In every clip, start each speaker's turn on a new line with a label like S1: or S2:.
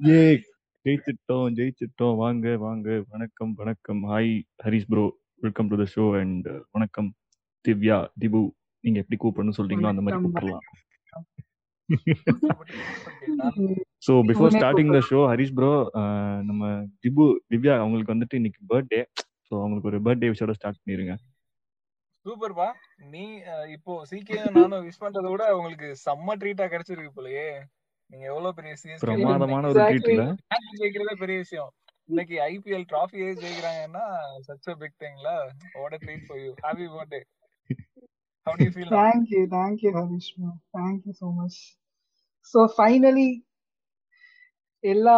S1: ஏ ஜெயிச்சிட்டோம் ஜெயிச்சிட்டோம். வாங்க வாங்க. வணக்கம் வணக்கம். Hi Harish bro welcome to the show and வணக்கம். திவ்யா திபு நீங்க எப்படி கூப்பிடணும் சொல்றீங்களோ அந்த மாதிரி கூப்பிடலாம். So before starting the show Harish bro நம்ம திபு திவ்யா அவங்களுக்கு வந்துட்டு இன்னைக்கு பர்த்டே ஸோ அவங்களுக்கு ஒரு பர்த்டே விஷயோட ஸ்டார்ட் பண்ணிருங்க.
S2: சூப்பர்ப்பா நீ அஹ், இப்போ சீக்கிரம் நானும் விஷ் பண்றதை விட உங்களுக்கு செம்ம ட்ரீட்டா கிடைச்சிருக்கு போலயே. நீங்க எவ்வளவு பெரிய ஜெயிக்கிறதே பெரிய விஷயம் இன்னைக்கு ஐபிஎல் டிராஃபியே ஜெயிக்கிறாங்கன்னா such a big திங்ல what for you happy birthday how do you feel now?
S3: Thank you, thank you, Harish. bro. Thank you so much. So finally, எல்லா.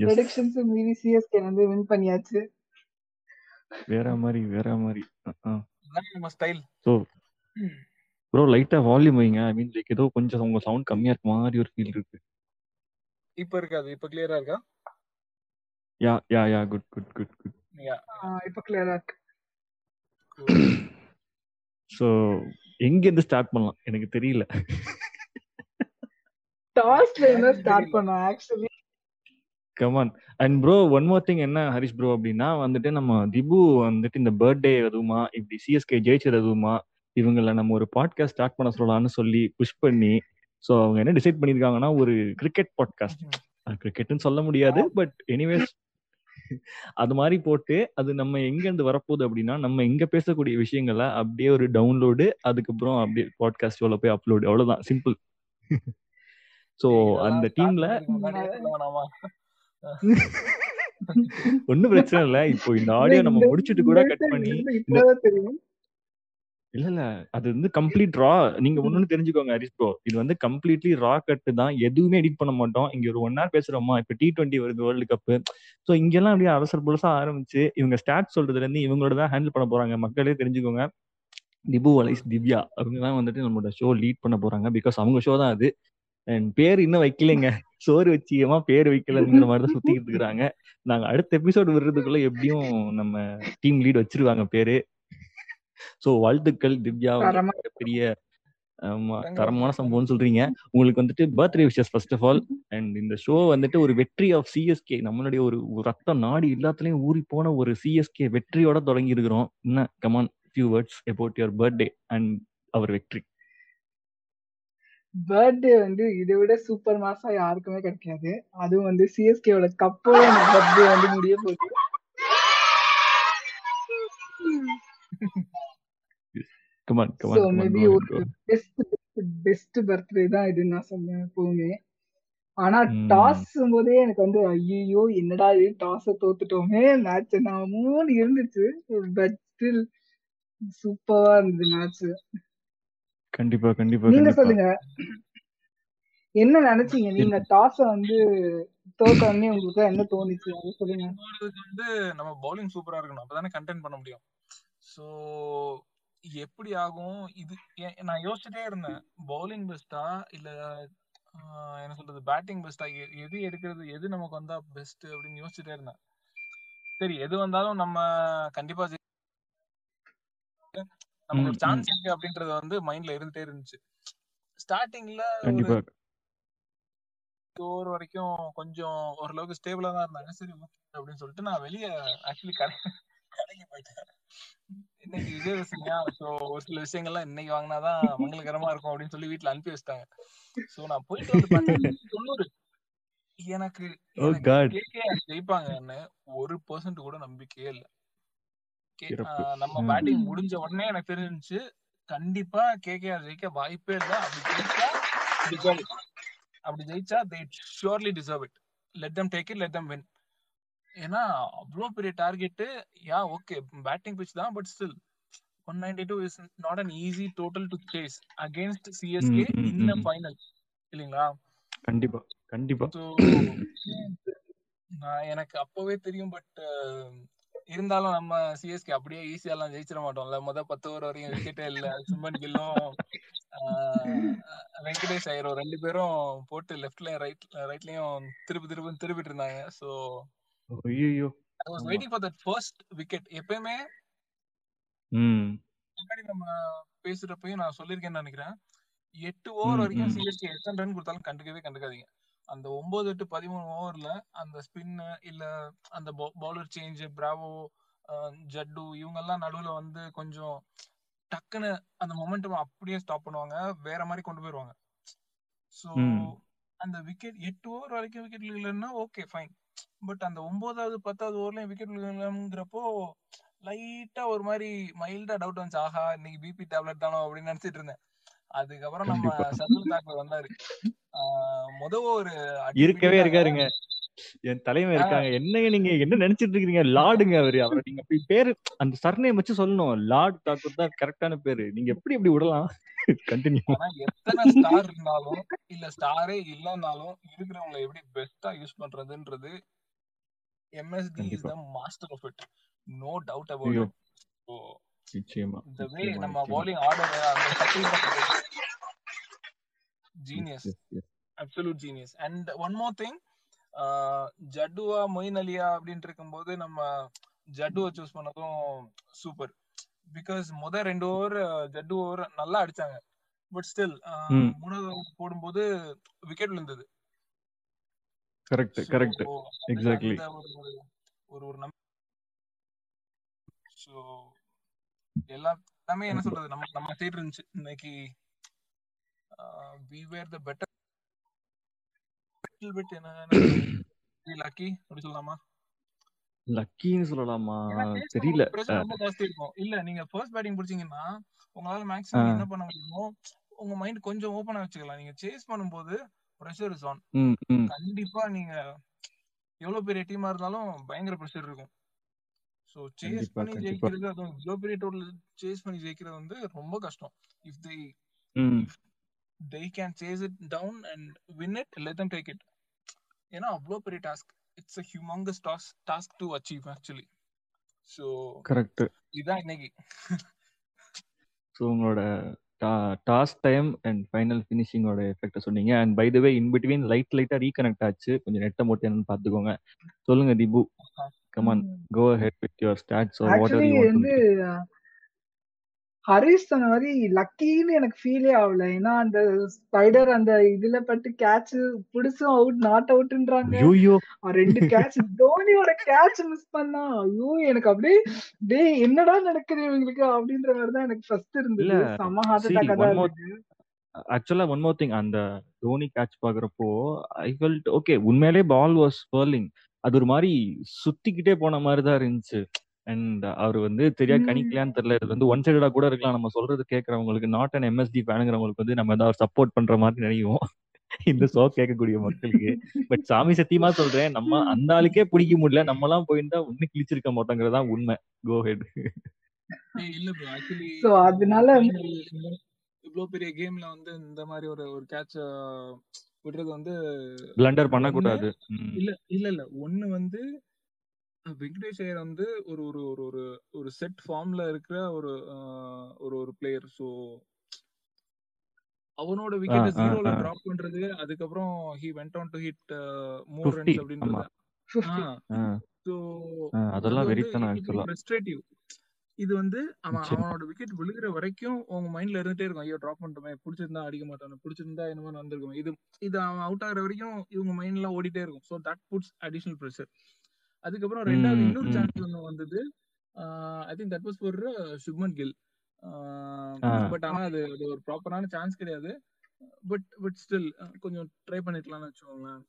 S3: ப்ரெடிக்ஷன்ஸும் மீறி சிஎஸ்கே வந்து வின் பண்ணியாச்சு
S1: வேற மாதிரி வேற மாதிரி
S2: நம்ம ஸ்டைல்
S1: ஸோ ப்ரோ லைட்டா வால்யூம் வைங்க. ஐ மீன் லைக் ஏதோ கொஞ்சம் உங்க சவுண்ட் கம்மியா இருக்க மாதிரி ஒரு ஃபீல் இருக்கு.
S2: இப்ப இருக்காது. இப்ப கிளியரா இருக்கா?
S1: Yeah yeah yeah good good good good
S2: Yeah.
S3: Ah இப்ப கிளியரா இருக்கு.
S1: ஸோ எங்க இருந்து ஸ்டார்ட் பண்ணலாம்? எனக்கு தெரியல.
S3: டாஸ்ல இருந்தா ஸ்டார்ட் பண்ணோம் actually
S1: come on and bro one more thing என்ன ஹரிஷ் ப்ரோ அப்படின்னா வந்துட்டு நம்ம திபு வந்துட்டு இந்த பர்த்டே எதுவுமா இப்படி சிஎஸ்கே ஜெயிச்சது எதுவுமா இவங்கள நம்ம ஒரு பாட்காஸ்ட் ஸ்டார்ட் பண்ண சொல்லலாம்னு சொல்லி புஷ் பண்ணி ஸோ அவங்க என்ன டிசைட் பண்ணியிருக்காங்கன்னா ஒரு கிரிக்கெட் பாட்காஸ்ட் கிரிக்கெட்னு சொல்ல முடியாது பட் எனிவேஸ் அது மாதிரி போட்டு அது நம்ம எங்க இருந்து வரப்போகுது அப்படின்னா நம்ம இங்க பேசக்கூடிய விஷயங்களை அப்படியே ஒரு டவுன்லோடு அதுக்கப்புறம் அப்படியே பாட்காஸ்ட் ஷோல போய் அப்லோடு அவ்வளவுதான். சிம்பிள் ஸோ அந்த டீம்ல ஒன்னும் பிரச்சனை இல்ல. இப்போ இந்த ஆடியோ நம்ம முடிச்சிட்டு கூட கட் பண்ணி
S3: தெரியும்.
S1: இல்ல இல்ல. அது வந்து கம்ப்ளீட் ரா நீங்க ஒண்ணு தெரிஞ்சுக்கோங்க ஹரிஷ் ப்ரோ இது வந்து கம்ப்ளீட்லி ரா கட்டு தான். எதுவுமே எடிட் பண்ண மாட்டோம். இங்க ஒரு ஒன் ஹவர் பேசுறோமா? இப்ப டி டுவெண்ட்டி வருது வேர்ல்டு கப் சோ இங்கெல்லாம் அப்படியே அவசர புதுசா ஆரம்பிச்சு இவங்க ஸ்டார்ட் சொல்றதுல இருந்து இவங்களோட தான் ஹேண்டில் பண்ண போறாங்க. மக்களே தெரிஞ்சுக்கோங்க. திபு வலைஸ் திவ்யா அவங்க தான் வந்துட்டு நம்மளோட ஷோ லீட் பண்ண போறாங்க. பிகாஸ் அவங்க ஷோ தான் அது. அண்ட் பேர் இன்னும் வைக்கலைங்க. சோறு வச்சியமா பேர் வைக்கலங்கிற மாதிரி தான் சுத்திக்கிட்டு இருக்கிறாங்க. நாங்க அடுத்த எபிசோடு வர்றதுக்குள்ள எப்படியும் நம்ம டீம் லீட் வச்சிருவாங்க பேரு. சோ வாழ்த்துக்கள் திவ்யா பெரிய தரமான சம்பவம்னு சொல்றீங்க. உங்களுக்கு வந்துட்டு birthday wishes first of all and இந்த ஷோ வந்துட்டு ஒரு வெற்றி ஆஃப் சிஎஸ்கே நம்மளுடைய ஒரு ரத்தம் நாடி எல்லாத்துலயும் ஊறி போன ஒரு சிஎஸ்கே வெற்றியோட தொடங்கி இருக்கிறோம் என்ன come on few words about your birthday and அவர் வெற்றி
S3: பர்த்டே வந்து இதை விட சூப்பர் மாசா யாருக்குமே கிடைக்காது. அதுவும் வந்து சிஎஸ்கேவோட கப்போட பர்த்டே வந்து முடிய போகுது.
S1: Come on come on
S3: maybe ஒரு பெஸ்ட் பெஸ்ட் பர்த்டே தான் இதுன்னு நான் சொல்லுவேன் எப்பவுமே. ஆனா. டாஸ் போதே எனக்கு வந்து ஐயோ என்னடா இது? டாஸ தோத்துட்டோமே மேட்ச் நாமூன்னு இருந்துச்சு. பட் ஸ்டில் சூப்பரா இருந்தது மேட்ச்
S1: கண்டிப்பா கண்டிப்பா
S3: நீங்க சொல்லுங்க. என்ன நினைச்சீங்க? நீங்க டாஸ வந்து தோத்த உடனே உங்களுக்கு என்ன தோணுச்சு? அதை சொல்லுங்க.
S2: வந்து நம்ம பவுலிங் சூப்பரா இருக்கணும். அப்பதானே கண்டென்ட் பண்ண முடியும். சோ எப்படி ஆகும்? இது நான் யோசிச்சுட்டே இருந்தேன். பவுலிங் பெஸ்டா இல்ல என்ன சொல்றது? பேட்டிங் பெஸ்டா எது எடுக்கிறது? எது நமக்கு வந்தா பெஸ்ட் அப்படின்னு யோசிச்சுட்டே இருந்தேன். சரி எது வந்தாலும் நம்ம கண்டிப்பா நமக்கு ஒரு சான்ஸ் இருக்கு அப்படின்றது வந்து மைண்ட்ல இருந்துட்டே இருந்துச்சு. ஸ்டார்டிங்ல ஓவர் வரைக்கும் கொஞ்சம் ஓரளவுக்கு ஸ்டேபிளா தான் இருந்தாங்க. சரி அப்படின்னு சொல்லிட்டு நான் வெளியே ஆக்சுவலி கடை கடைக்கு போயிட்டேன். இன்னைக்கு விஜயதசமியா ஸோ ஒரு சில விஷயங்கள்லாம் இன்னைக்கு வாங்கினாதான் மங்களகரமா இருக்கும் அப்படின்னு சொல்லி வீட்டுல அனுப்பி வச்சிட்டாங்க. ஸோ நான் போயிட்டு வந்து பார்த்தேன் தொண்ணூறு. எனக்கு
S1: Oh
S2: ஜெயிப்பாங்கன்னு ஒரு பர்சன்ட் கூட நம்பிக்கையே இல்லை. நம்ம. பேட்டிங் முடிஞ்ச உடனே எனக்கு தெரிஞ்சுச்சு கண்டிப்பா கேகேஆர் ஜெயிக்க வாய்ப்பே இல்லை. அப்படி ஜெயிச்சா it. அப்படி ஜெயிச்சா they surely deserve it let them take it let them win ஏன்னா அவ்வளோ பெரிய target yeah okay batting pitch தான் but still one ninety two is not an easy total to chase against CSK in. Final இல்லைங்களா?
S1: கண்டிப்பா கண்டிப்பா.
S2: நான் எனக்கு அப்பவே தெரியும் பட் இருந்தாலும் நம்ம சிஎஸ்கே அப்படியே ஈஸியாலாம் ஜெயிச்சிட மாட்டோம்ல. முத பத்து ஓவர் வரையும் விக்கெட்டே இல்ல. சுமன் கில்லும் வெங்கடேஷ் ஐயரும் ரெண்டு பேரும் போட்டு லெஃப்ட்லயும் ரைட் ரைட்லயும் திருப்பி திருப்பி திருப்பிட்டு இருந்தாங்க. ஸோ
S1: ஐயோ
S2: I was. Waiting for that first wicket எப்பயுமே
S1: ம்.
S2: முன்னாடி நம்ம பேசுறப்பயும் நான் சொல்லியிருக்கேன்னு நினைக்கிறேன். எட்டு ஓவர்
S1: ம்,
S2: வரைக்கும்
S1: ம்.
S2: சிஎஸ்கே எத்தனை ரன் கொடுத்தாலும் கண்டுக்கவே கண்டுக்காதீங்க. அந்த ஒன்பது டு பதிமூணு ஓவர்ல அந்த ஸ்பின் இல்ல அந்த பவுலர் சேஞ்ச் பிராவோ ஜட்டு இவங்க எல்லாம் நடுவுல வந்து கொஞ்சம் டக்குன்னு அந்த மொமெண்டம் அப்படியே ஸ்டாப் பண்ணுவாங்க. வேற மாதிரி கொண்டு போயிருவாங்க. ஸோ
S1: ம்.
S2: அந்த விக்கெட் எட்டு ஓவர் வரைக்கும் விக்கெட் இல்லைன்னா ஓகே ஃபைன் பட் அந்த ஒன்பதாவது பத்தாவது ஓவர்லயும் விக்கெட் இல்லைங்கிறப்போ லைட்டா ஒரு மாதிரி மைல்டா டவுட் வந்துச்சு. ஆஹா இன்னைக்கு பிபி டேப்லெட் தானோ அப்படின்னு நினைச்சிட்டு இருந்தேன். அதுக்கப்புறம் நம்ம சர்துல் தாக்கர் வந்தாரு. முத ஒரு
S1: இருக்கவே இருக்காருங்க. என் தலைமை இருக்காங்க. என்னங்க நீங்க என்ன நினைச்சிட்டு இருக்கீங்க? லார்டுங்க அவரு. அவரை நீங்க அப்படி பேரு அந்த சர்நேம் வச்சு சொல்லணும். லார்ட் தாக்கூர் தான் கரெக்டான பேரு. நீங்க எப்படி இப்படி விடலாம்? கண்டினியூ
S2: எத்தனை ஸ்டார் இருந்தாலும் இல்ல ஸ்டாரே இல்லைன்னாலும் இருக்கிறவங்களை எப்படி பெஸ்டா யூஸ் பண்றதுன்றது MSD is the master of it no doubt about it
S1: நிச்சயமா
S2: இந்த வே நம்ம
S1: நிச்சயமா.
S2: பவுலிங் ஆர்டர் அந்த subtle
S1: is
S2: genius absolute genius and one more thing ஜட்டுவா Moeen அலியா அப்படின்ட்டு இருக்கும்போது நம்ம ஜட்டுவை சூஸ் பண்ணதும் சூப்பர் பிகாஸ் முத ரெண்டு ஓவர் ஜட்டு ஓவர் நல்லா அடிச்சாங்க. பட் ஸ்டில்
S1: ம்.
S2: மூணாவது over போடும்போது விக்கெட் விழுந்தது.
S1: கரெக்ட் கரெக்ட் எக்ஸாக்ட்லி
S2: ஒரு ஒரு ஸோ எல்லாம் எல்லாமே என்ன சொல்றது? நம்ம நம்ம சைடு இருந்துச்சு. இன்னைக்கு we were the better bit என்ன லக்கி அப்படி சொல்லலாமா?
S1: லக்கின்னு சொல்லலாமா? தெரியல.
S2: ரொம்ப ஜாஸ்தி இருக்கும். இல்ல நீங்க ஃபர்ஸ்ட் பேட்டிங் பிடிச்சீங்கன்னா உங்களால மேக்ஸிமம் என்ன பண்ண முடியுமோ உங்க மைண்ட் கொஞ்சம் ஓப்பனா வச்சுக்கலாம். நீங்க சேஸ் பண்ணும்போது ப்ரெஷர் இஸ் ஆன் கண்டிப்பா நீங்க எவ்வளவு பெரிய டீமா இருந்தாலும் பயங்கர ப்ரெஷர் இருக்கும். ஸோ சேஸ் பண்ணி ஜெயிக்கிறது அதுவும் பெரிய டோட்டல் சேஸ் பண்ணி ஜெயிக்கிறது வந்து ரொம்ப கஷ்டம். If they they can chase it down and win it let them take it ஏன்னா அவ்வளோ பெரிய task it's a humungous task task to achieve actually so
S1: correct
S2: இதான் இன்னைக்கு.
S1: ஸோ உங்களோட டாஸ்க் டைம் அண்ட் ஃபைனல் ஃபினிஷிங்கோட எஃபெக்ட் சொன்னீங்க. And by the way in between light லைட்டா reconnect ஆச்சு. கொஞ்சம் நெட்டை மட்டும் என்னன்னு பார்த்துக்கோங்க. சொல்லுங்க Dibu. Come on go ahead with your stats or what
S3: actually
S1: you
S3: வந்து ஹரிஷ் சொன்ன மாதிரி லக்கின்னு எனக்கு ஃபீலே ஆகல. ஏன்னா அந்த ஸ்பைடர் அந்த இதுல பட்டு கேட்ச் புடிச்சும் அவுட் நாட் அவுட்ன்றாங்க
S1: ஐயோ.
S3: ரெண்டு கேட்ச் தோனியோட கேட்ச் மிஸ் பண்ணா ஐயோ எனக்கு அப்படியே டேய் என்னடா நடக்குது இவங்களுக்கு அப்படின்ற மாதிரி தான் எனக்கு ஃபர்ஸ்ட் இருந்தது. செம ஹார்ட் தான் இருந்தது.
S1: ஆக்சுவலா ஒன் மோர் திங் அந்த தோனி கேட்ச் பாக்குறப்போ ஐ ஃபெல்ட் ஓகே உண்மையிலே பால் வாஸ் ஸ்பர்லிங் அது ஒரு மாதிரி சுத்திக்கிட்டே போன மாதிரி தான் இருந்துச்சு. அண்ட் அவர் வந்து சரியா
S3: ம்.
S1: கணிக்கலையான்னு தெரியல. இது வந்து ஒன் சைடா கூட இருக்கலாம். நம்ம சொல்றது கேட்கறவங்களுக்கு நாட் அண்ட் எம்எஸ்டி ஃபேனுங்கிறவங்களுக்கு வந்து நம்ம ஏதாவது சப்போர்ட் பண்ற மாதிரி நினைக்கும் இந்த ஷோ கேட்கக்கூடிய மக்களுக்கு. பட் சாமி சத்தியமா சொல்றேன் நம்ம அந்த ஆளுக்கே பிடிக்க முடியல. நம்ம எல்லாம் போயிருந்தா ஒண்ணு கிழிச்சிருக்க மாட்டோங்கிறதா உண்மை. கோ ஹெட்
S2: இல்ல
S3: சோ அதனால
S2: இவ்வளோ பெரிய கேம்ல வந்து இந்த மாதிரி ஒரு ஒரு கேட்ச் விடுறது வந்து
S1: பிளண்டர்
S2: ஒண்ணு
S1: பண்ணக்கூடாது ம்.
S2: இல்ல இல்ல இல்ல. ஒண்ணு வந்து வெங்கடேஷ் ஐயர் வந்து ஒரு ஒரு ஒரு ஒரு ஒரு செட் ஃபார்ம்ல இருக்கிற ஒரு ஒரு ஒரு பிளேயர் ஸோ அவனோட
S1: ஆ
S2: ஜீரோல டிராப் பண்றது அதுக்கப்புறம் he went on to hit more runs அப்படின்றது. ஸோ
S1: அதெல்லாம் ஆக்சுவலா
S2: ஃப்ரஸ்ட்ரேட்டிவ் இது வந்து அவன் அவனோட விக்கெட் விழுகிற வரைக்கும் உங்க மைண்ட்ல இருந்துட்டே இருக்கும். ஐயோ டிராப் பண்ணிட்டோமே பிடிச்சிருந்தா அடிக்க மாட்டானு பிடிச்சிருந்தா என்னமோ நடந்திருக்கும். இது இது அவன் அவுட் ஆகுற வரைக்கும் இவங்க மைண்ட்ல ஓடிட்டே இருக்கும். So that puts additional pressure அதுக்கப்புறம் ரெண்டாவது இன்னொரு சான்ஸ் ஒன்று வந்தது. I think that was for Shubman Gill but ஆனா அது அது ஒரு ப்ராப்பரான சான்ஸ் கிடையாது. பட் பட் ஸ்டில் கொஞ்சம் ட்ரை பண்ணிருக்கலாம்னு வச்சுக்கோங்களேன்.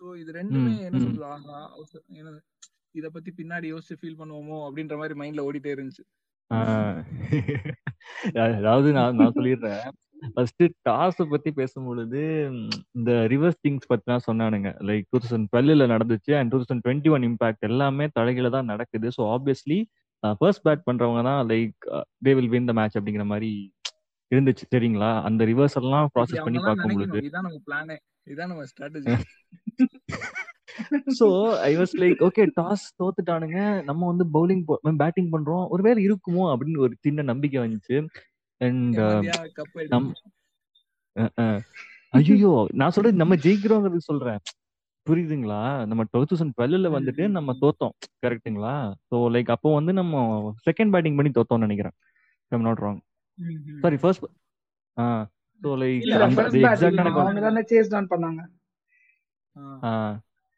S2: ஸோ இது ரெண்டுமே என்ன சொல்றது? இத பத்தி பின்னாடி யோசிச்சு ஃபீல் பண்ணுவோமோ அப்படின்ற மாதிரி மைண்ட்ல ஓடிட்டே இருந்துச்சு.
S1: அதாவது நான் நான் சொல்லிடுறேன். ஃபர்ஸ்ட் டாஸ் பத்தி பேசும்பொழுது இந்த ரிவர்ஸ் திங்ஸ் பத்திலாம் சொன்னானுங்க. லைக் டூ தௌசண்ட் டுவெல்ல நடந்துச்சு and two thousand twenty one impact எல்லாமே தலைகீழ தான் நடக்குது. ஸோ ஆப்வியஸ்லி ஃபர்ஸ்ட் பேட் பண்றவங்க தான் like they will win the match அப்படிங்கிற மாதிரி இருந்துச்சு. சரிங்களா? அந்த ரிவர்ஸ் எல்லாம் ப்ராசஸ் பண்ணி பார்க்கும் பொழுது
S2: இதான் நம்ம strategy
S1: so I was like okay toss தோத்துட்டானுங்க. நம்ம வந்து பவுலிங் பேட்டிங் பண்றோம். ஒருவேளை இருக்குமோ அப்படின்னு ஒரு சின்ன நம்பிக்கை வந்துச்சு. அண்ட்
S2: எடுத்து
S1: ஐயோ நான் சொல்றது நம்ம ஜெயிக்கிறோங்கிறது சொல்றேன். புரியுதுங்களா? நம்ம டூ தௌசண்ட் டுவெல்ல வந்துட்டு நம்ம. தோத்தோம். கரெக்ட்டுங்களா ஸோ லைக் அப்போ வந்து நம்ம செகண்ட் பேட்டிங் பண்ணி தோத்தோம்னு நினைக்கிறேன். I'm not wrong sorry. First so like
S3: அவங்க தானே சேஸ் டவுன் பண்ணாங்க.
S2: ஆ.
S1: ஆ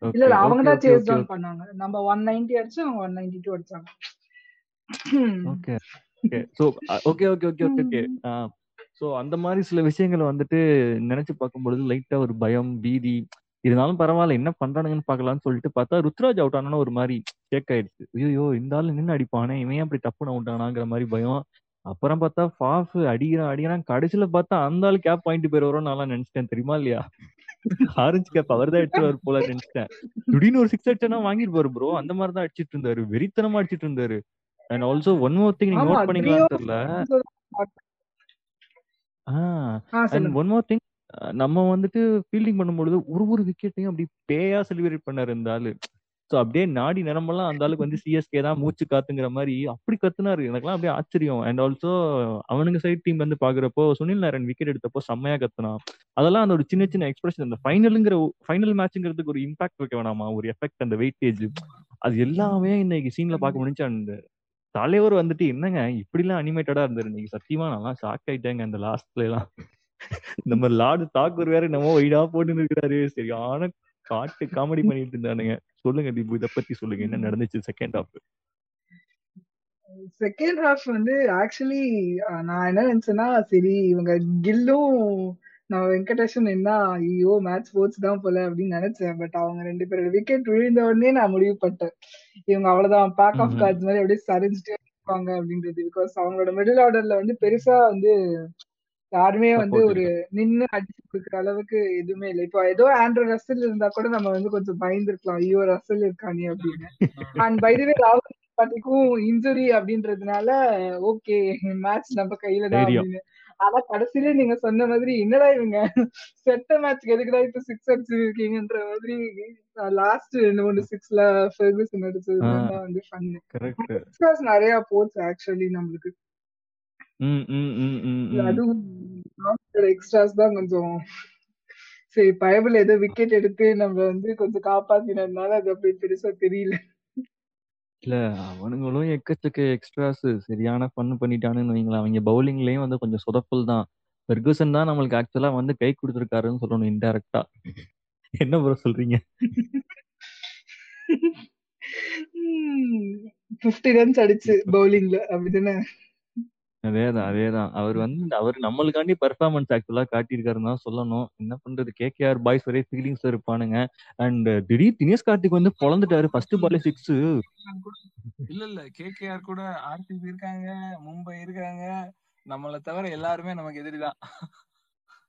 S3: இல்ல
S1: ஓகே
S3: இல்ல அவங்க
S1: ஓகே
S3: தான்
S1: ஓகே
S3: சேஸ்
S1: ஓகே
S3: டவுன் பண்ணாங்க. நம்ம ஒன் நைன்டி அடிச்சு அவங்க ஒன் நைன்டி டூ அடிச்சாங்க
S1: okay okay so okay okay okay okay okay so அந்த மாதிரி சில விஷயங்களை வந்துட்டு நினைச்சு பார்க்கும்பொழுது லைட்டா ஒரு பயம் பீதி இருந்தாலும் பரவாயில்ல என்ன பண்றானுங்கன்னு பார்க்கலாம்னு சொல்லிட்டு பார்த்தா ருத்ராஜ் அவுட் ஆனாலும் ஒரு மாதிரி ஷேக் ஆயிடுச்சு. ஐயோ இந்த ஆள் நின்று அடிப்பானே இவன் ஏன் அப்படி டப்புன்னு அவுட் ஆனாங்கிற மாதிரி பயம். அப்புறம் பார்த்தா ஃபாஃப் அடிக்கிறான் அடிக்கிறான். கடைசியில பார்த்தா அந்த ஆள் கேப் பாயிண்ட் பேர் வரும் நான் நினைச்சிட்டேன். தெரியுமா இல்லையா? ஆரஞ்சு கேப் அவர் தான் எடுத்துருவாரு போல நினைச்சிட்டேன். திடீர்னு ஒரு சிக்ஸ் அடிச்சா வாங்கிருப்பாரு ப்ரோ அந்த மாதிரி தான் அடிச்சிட்டு இருந்தாரு. வெறித்தனமா அடிச்சிட்டு இருந்தாரு. And also one more thing நீங்க நோட் பண்ணீங்களான்னு தெரியல. அண்ட் ஒன் மோர் திங் நம்ம வந்துட்டு ஃபீல்டிங் பண்ணும்பொழுது ஒரு ஒரு விக்கெட்டையும் அப்படி பேயா செலிப்ரேட் பண்ணாரு இந்த ஆளு. ஸோ அப்படியே நாடி நரம்பெல்லாம் அந்த ஆளுக்கு வந்து சிஎஸ்கே தான் மூச்சு காத்துங்கிற மாதிரி அப்படி கத்துனாரு. எனக்கெல்லாம் அப்படியே ஆச்சரியம். அண்ட் ஆல்சோ அவனுங்க சைட் டீம் வந்து பாக்குறப்போ சுனில் நாராயண் விக்கெட் எடுத்தப்போ செம்மையா கத்துனான். அதெல்லாம் அந்த ஒரு சின்ன சின்ன எக்ஸ்பிரஷன் அந்த ஃபைனலுங்கிற ஃபைனல் மேட்ச்ங்கிறதுக்கு ஒரு இம்பாக்ட் வைக்க வேணாமா? ஒரு எஃபெக்ட் அந்த வெயிட்டேஜ் அது எல்லாமே இன்னைக்கு சீன்ல பார்க்க முடிஞ்சு அந்த தலைவர் வந்துட்டு என்னங்க? இப்படிலாம் அனிமேட்டடா இருந்தாரு இன்னைக்கு சத்தியமா நான் ஷாக் ஆயிட்டேங்க அந்த லாஸ்ட்ல எல்லாம். நம்ம லார்டு தாக்கூர் வேற நம்ம வைடா போட்டு இருக்கிறாரு. சரியான காட்டு காமெடி பண்ணிட்டு இருந்தானுங்க. சொல்லுங்க தீபு இத பத்தி சொல்லுங்க. என்ன நடந்துச்சு செகண்ட் ஹாஃப்
S3: செகண்ட் ஹாஃப் வந்து ஆக்சுவலி நான் என்ன நினைச்சேன்னா சரி இவங்க கில்லும் நம்ம வெங்கடேஷன் என்ன ஐயோ மேட்ச் ஸ்போர்ட்ஸ் தான் போல அப்படின்னு நினைச்சேன். பட் அவங்க ரெண்டு பேரோட விக்கெட் விழுந்த உடனே நான் முடிவு பண்ணிட்டேன். இவங்க அவ்வளவுதான் பேக் ஆஃப் கார்ட்ஸ் மாதிரி அப்படியே சரிஞ்சுட்டே இருப்பாங்க அப்படின்றது. பிகாஸ் அவங்களோட மிடில் ஆர்டர்ல வந்து பெருசா வந்து யாருமே வந்து ஒரு நின்னு அடிச்சு கொடுக்குற அளவுக்கு எதுவுமே இல்லை. இப்போ ஏதோ ஆண்ட்ரோ ரசல் இருந்தா கூட நம்ம வந்து கொஞ்சம் பயந்துருக்கலாம். ஐயோ ரசல் இருக்கானே அப்படின்னு. அண்ட் பைதவே ராகுல் பாட்டிக்கும் இன்ஜுரி அப்படின்றதுனால ஓகே மேட்ச் நம்ம கையில தான். அப்படின்னு. ஆனா கடைசியில நீங்க சொன்ன மாதிரி என்னடா இவங்க? செட்ட மேட்ச்க்கு எதுக்குடா இப்ப சிக்ஸ் அடிச்சிருக்கீங்கன்ற மாதிரி லாஸ்ட் ரெண்டு மூணு சிக்ஸ்ல ஃபெர்கூசன் அடிச்சது வந்து ஃபன்னு நிறைய போச்சு ஆக்சுவலி நம்மளுக்கு.
S1: ம் ம் ம் ம் ம்.
S3: அதுவும் எக்ஸ்ட்ராஸ் தான் கொஞ்சம் சரி பயபிள் ஏதோ விக்கெட் எடுத்து நம்ம வந்து கொஞ்சம் காப்பாத்தினதுனால அது அப்படி பெருசா தெரியல.
S1: இல்ல அவனுங்களும் எக்கச்சக்க எக்ஸ்ட்ராஸ் சரியான ஃபன் பண்ணிட்டானுன்னு வைங்களேன். அவங்க பவுலிங்லயும் வந்து கொஞ்சம் சொதப்பல் தான். ஃபெர்கூசன் தான் நம்மளுக்கு ஆக்சுவலா வந்து கை கொடுத்துருக்காருன்னு சொல்லணும் இன்டெரக்டா என்ன ப்ரோ சொல்றீங்க?
S3: பிப்டி ரன்ஸ் அடிச்சு பவுலிங்ல அப்படிதானே?
S1: அதேதான் அதேதான். அவர் வந்து அவர் நம்மளுக்காண்டி பெர்ஃபார்மன்ஸ் ஆக்சுவலா காட்டியிருக்காருன்னு தான் சொல்லணும். என்ன பண்றது? கேகேஆர் பாய்ஸ் ஒரே ஃபீலிங்ஸ் இருப்பானுங்க. அண்ட் திடீர் தினேஷ் கார்த்திக் வந்து பொழந்துட்டாரு. ஃபர்ஸ்ட் பாலே சிக்ஸ்
S2: இல்ல இல்ல கேகேஆர் கூட ஆர்சிபி இருக்காங்க மும்பை இருக்காங்க. நம்மளை தவிர எல்லாருமே நமக்கு எதிரிதான்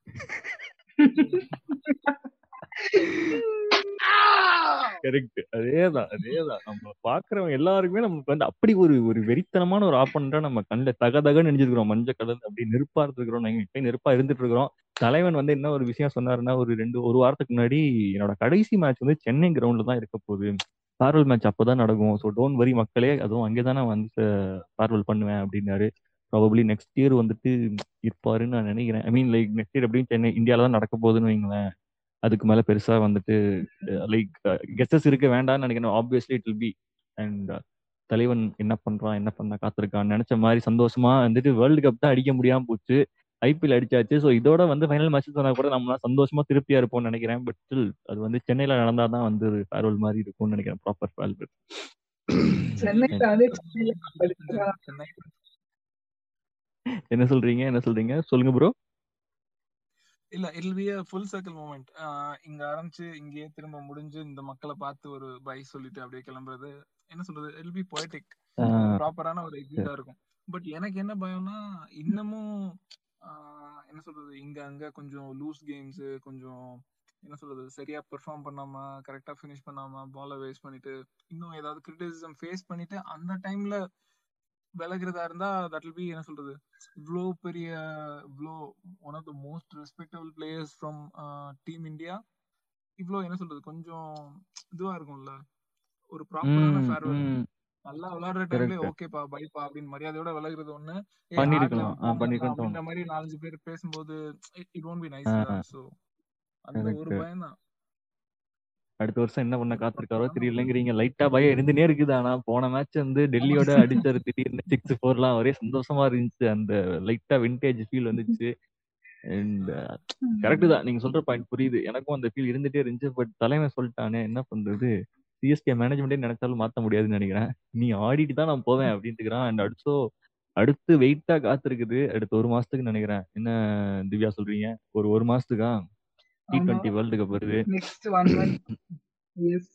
S1: கரெக்ட் அதேதான் அதேதான். நம்ம பாக்குறவங்க எல்லாருக்குமே நமக்கு வந்து அப்படி ஒரு ஒரு வெறித்தனமான ஒரு ஆப்பனண்டா நம்ம கண்ணில் தக தகன்னு நினைச்சிருக்கிறோம் மஞ்சள் கலர் அப்படி நெருப்பா இருக்கிறோம் நாங்க இப்ப நெருப்பா இருந்துட்டு இருக்கிறோம் தலைவன் வந்து என்ன ஒரு விஷயம் சொன்னாருன்னா ஒரு ரெண்டு ஒரு வாரத்துக்கு முன்னாடி என்னோட கடைசி மேட்ச் வந்து சென்னை கிரவுண்ட்ல தான் இருக்க போகுது. பார்வல் மேட்ச் அப்பதான் நடக்கும். ஸோ டோன்ட் வரி மக்களே அதுவும் அங்கே தானே வந்து பார்வல் பண்ணுவேன் அப்படின்னாரு. ப்ராபப்ளி நெக்ஸ்ட் இயர் வந்துட்டு இருப்பாருன்னு நான் நினைக்கிறேன். I mean like next year எப்படியும் சென்னை இந்தியாவில தான் நடக்க போகுதுன்னு வைங்களேன். அதுக்கு மேல பெருசா வந்துட்டு லைக் கெஸ்டஸ் இருக்க வேண்டாம்னு நினைக்கிறேன். Obviously it will be and தலைவன் என்ன பண்றான் என்ன பண்ண காத்திருக்கான் நினைச்ச மாதிரி சந்தோஷமா வந்துட்டு வேர்ல்டு கப் தான் அடிக்க முடியாம போச்சு. ஐபிஎல் அடிச்சாச்சு. ஸோ இதோட வந்து ஃபைனல் மேட்ச் சொன்னா கூட நம்ம சந்தோஷமா திருப்தியா இருப்போம்னு நினைக்கிறேன். பட் ஸ்டில் அது வந்து சென்னையில நடந்தாதான் வந்து ஃபேர்வெல் மாதிரி இருக்கும்னு நினைக்கிறேன். ப்ராப்பர் ஃபேர்வெல் என்ன சொல்றீங்க? என்ன சொல்றீங்க? சொல்லுங்க ப்ரோ
S2: இல்ல will be full circle moment இங்க ஆரம்பிச்சு இங்கேயே திரும்ப முடிஞ்சு இந்த மக்களை பார்த்து ஒரு பை சொல்லிட்டு அப்படியே கிளம்புறது. என்ன சொல்றது? இல் பி பொயட்டிக் ப்ராப்பரான ஒரு எக்ஸிட்டா இருக்கும். பட் எனக்கு என்ன பயம்னா இன்னமும் என்ன சொல்றது? இங்க அங்க கொஞ்சம் லூஸ் கேம்ஸ் கொஞ்சம் என்ன சொல்றது? சரியா பெர்ஃபார்ம் பண்ணாம கரெக்டா ஃபினிஷ் பண்ணாம பால வேஸ்ட் பண்ணிட்டு இன்னும் ஏதாவது கிரிட்டிசிசம் ஃபேஸ் பண்ணிட்டு அந்த டைம்ல விலகிறதா இருந்தா தட் வில் பி என்ன சொல்றது? இவ்வளோ பெரிய இவ்வளோ one of the most respectable players from team India இவ்வளோ என்ன சொல்றது? கொஞ்சம் இதுவா இருக்கும்ல. ஒரு ப்ராப்பரான ஃபேர்வெல் நல்லா விளையாடுற டைம்ல. ஓகேப்பா பைப்பா அப்படின்னு மரியாதையோட விலகுறது ஒண்ணு.
S1: பண்ணிருக்கலாம்.
S2: மாதிரி நாலஞ்சு பேர் பேசும்போது it won't be nice. So அந்த ஒரு. பயம் தான்.
S1: அடுத்த வருஷம் என்ன பண்ண காத்திருக்காரோ தெரியலங்கிறீங்க. லைட்டா பயம் இருந்துனே இருக்குது. ஆனா போன மேட்ச் வந்து டெல்லியோட அடிச்சாரு திடீர்னு சிக்ஸ் ஃபோர்லாம் ஒரே சந்தோஷமா இருந்துச்சு. அந்த லைட்டா விண்டேஜ் ஃபீல் வந்துச்சு. அண்ட் கரெக்ட் தான். நீங்க சொல்ற பாயிண்ட் புரியுது. எனக்கும் அந்த ஃபீல் இருந்துட்டே இருந்துச்சு. பட் தலைவன் சொல்லிட்டானே என்ன பண்றது? சிஎஸ்கே மேனேஜ்மெண்டே நினைச்சாலும் மாத்த முடியாதுன்னு நினைக்கிறேன். நீ ஆடிட்டு தான் நான் போவேன் அப்படின்ட்டுக்கிறான். அண்ட் அடுத்தோ அடுத்து வெயிட்டா காத்திருக்குது. அடுத்து ஒரு மாசத்துக்கு நினைக்கிறேன். என்ன திவ்யா சொல்றீங்க? ஒரு ஒரு மாசத்துக்கா? டி வேர்ல்டு கப் வருது.
S3: நெக்ஸ்ட் ஒன் மந்த் எஸ்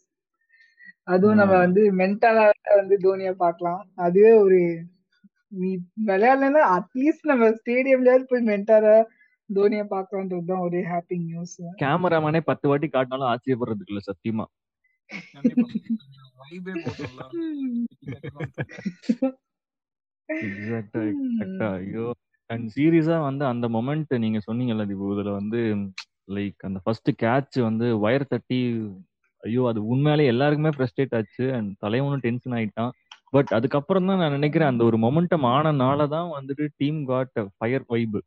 S3: அதுவும் நம்ம வந்து மென்டலா வந்து தோனியா பார்க்கலாம். அதுவே ஒரு நீ விளையாடலன்னா அட்லீஸ்ட் நம்ம ஸ்டேடியம்லயாவது போய் மென்டலா தோனியா பார்க்கலான்றது தான் ஒரே ஹாப்பி நியூஸ்
S1: கேமராமேனே பத்து வாட்டி காட்டினாலும் ஆச்சரியப்படுறதுக்கு இல்ல சத்தியமா. ஐயோ. அண்ட் சீரியஸா வந்து அந்த மொமெண்ட் நீங்க சொன்னீங்கல்ல தீபு இதுல வந்து லைக் அந்த ஃபர்ஸ்ட் கேட்ச் வந்து ஒயர் தட்டி ஐயோ அது உண்மையாலே எல்லாருக்குமே ஃப்ரஸ்ட்ரேட் ஆச்சு. அண்ட் தலைவனும் டென்ஷன் ஆயிட்டான். பட் அதுக்கப்புறம் தான் நான் நினைக்கிறேன் அந்த ஒரு மொமெண்டம் ஆனனால தான் வந்துட்டு டீம் காட் ஃபயர் வைப்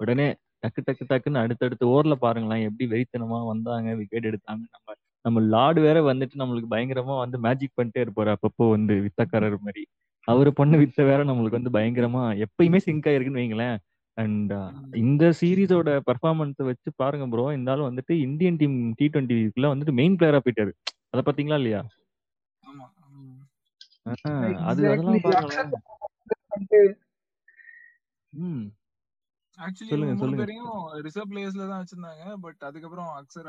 S1: உடனே டக்கு டக்கு டக்குன்னு அடுத்தடுத்த ஓவர்ல பாருங்களேன் எப்படி வெறித்தனமா வந்தாங்க விக்கெட் எடுத்தாங்க. நம்ம நம்ம லார்டு வேற வந்துட்டு நம்மளுக்கு பயங்கரமா வந்து மேஜிக் பண்ணிட்டே இருப்பாரு. அப்பப்போ வந்து வித்தக்காரர் மாதிரி. அவர் பண்ண வித்த வேற நம்மளுக்கு வந்து பயங்கரமா எப்பயுமே சிங்க் ஆயிருக்குன்னு வைங்களேன். அண்ட் இந்த சீரீஸோட பெர்ஃபார்மன்ஸை வச்சு பாருங்க ப்ரோ. இருந்தாலும் வந்துட்டு இந்தியன் டீம் டி டுவெண்ட்டிக்குள்ள வந்துட்டு மெயின் பிளேயரா போயிட்டாரு. அதை பாத்தீங்களா இல்லையா? அது அதெல்லாம் ம். சொல்லுங்க, சொல்லுங்க.
S2: ரிசர்வ் பிளேயர்ஸ்ல தான் வச்சிருந்தாங்க. பட் அதுக்கப்புறம் அக்ஸர்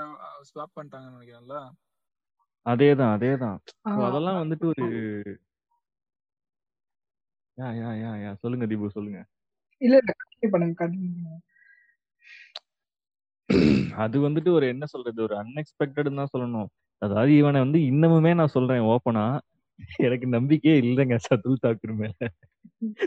S2: ஸ்வாப் பண்ணிட்டாங்கன்னு நினைக்கிறேன்ல.
S1: அதேதான் அதேதான். அதெல்லாம் வந்துட்டு ஒரு யா யா யா யா. சொல்லுங்க தீபு சொல்லுங்க.
S3: இல்ல இல்ல. கண்டினியூ பண்ணுங்க கண்டினியூ பண்ணுங்க.
S1: அது வந்துட்டு ஒரு என்ன சொல்றது? ஒரு அன்எக்ஸ்பெக்டட் தான் சொல்லணும். அதாவது இவனை வந்து இன்னமுமே நான் சொல்றேன் ஓப்பனா எனக்கு நம்பிக்கையே இல்லைங்க சதுல் தாக்கூர் மேல.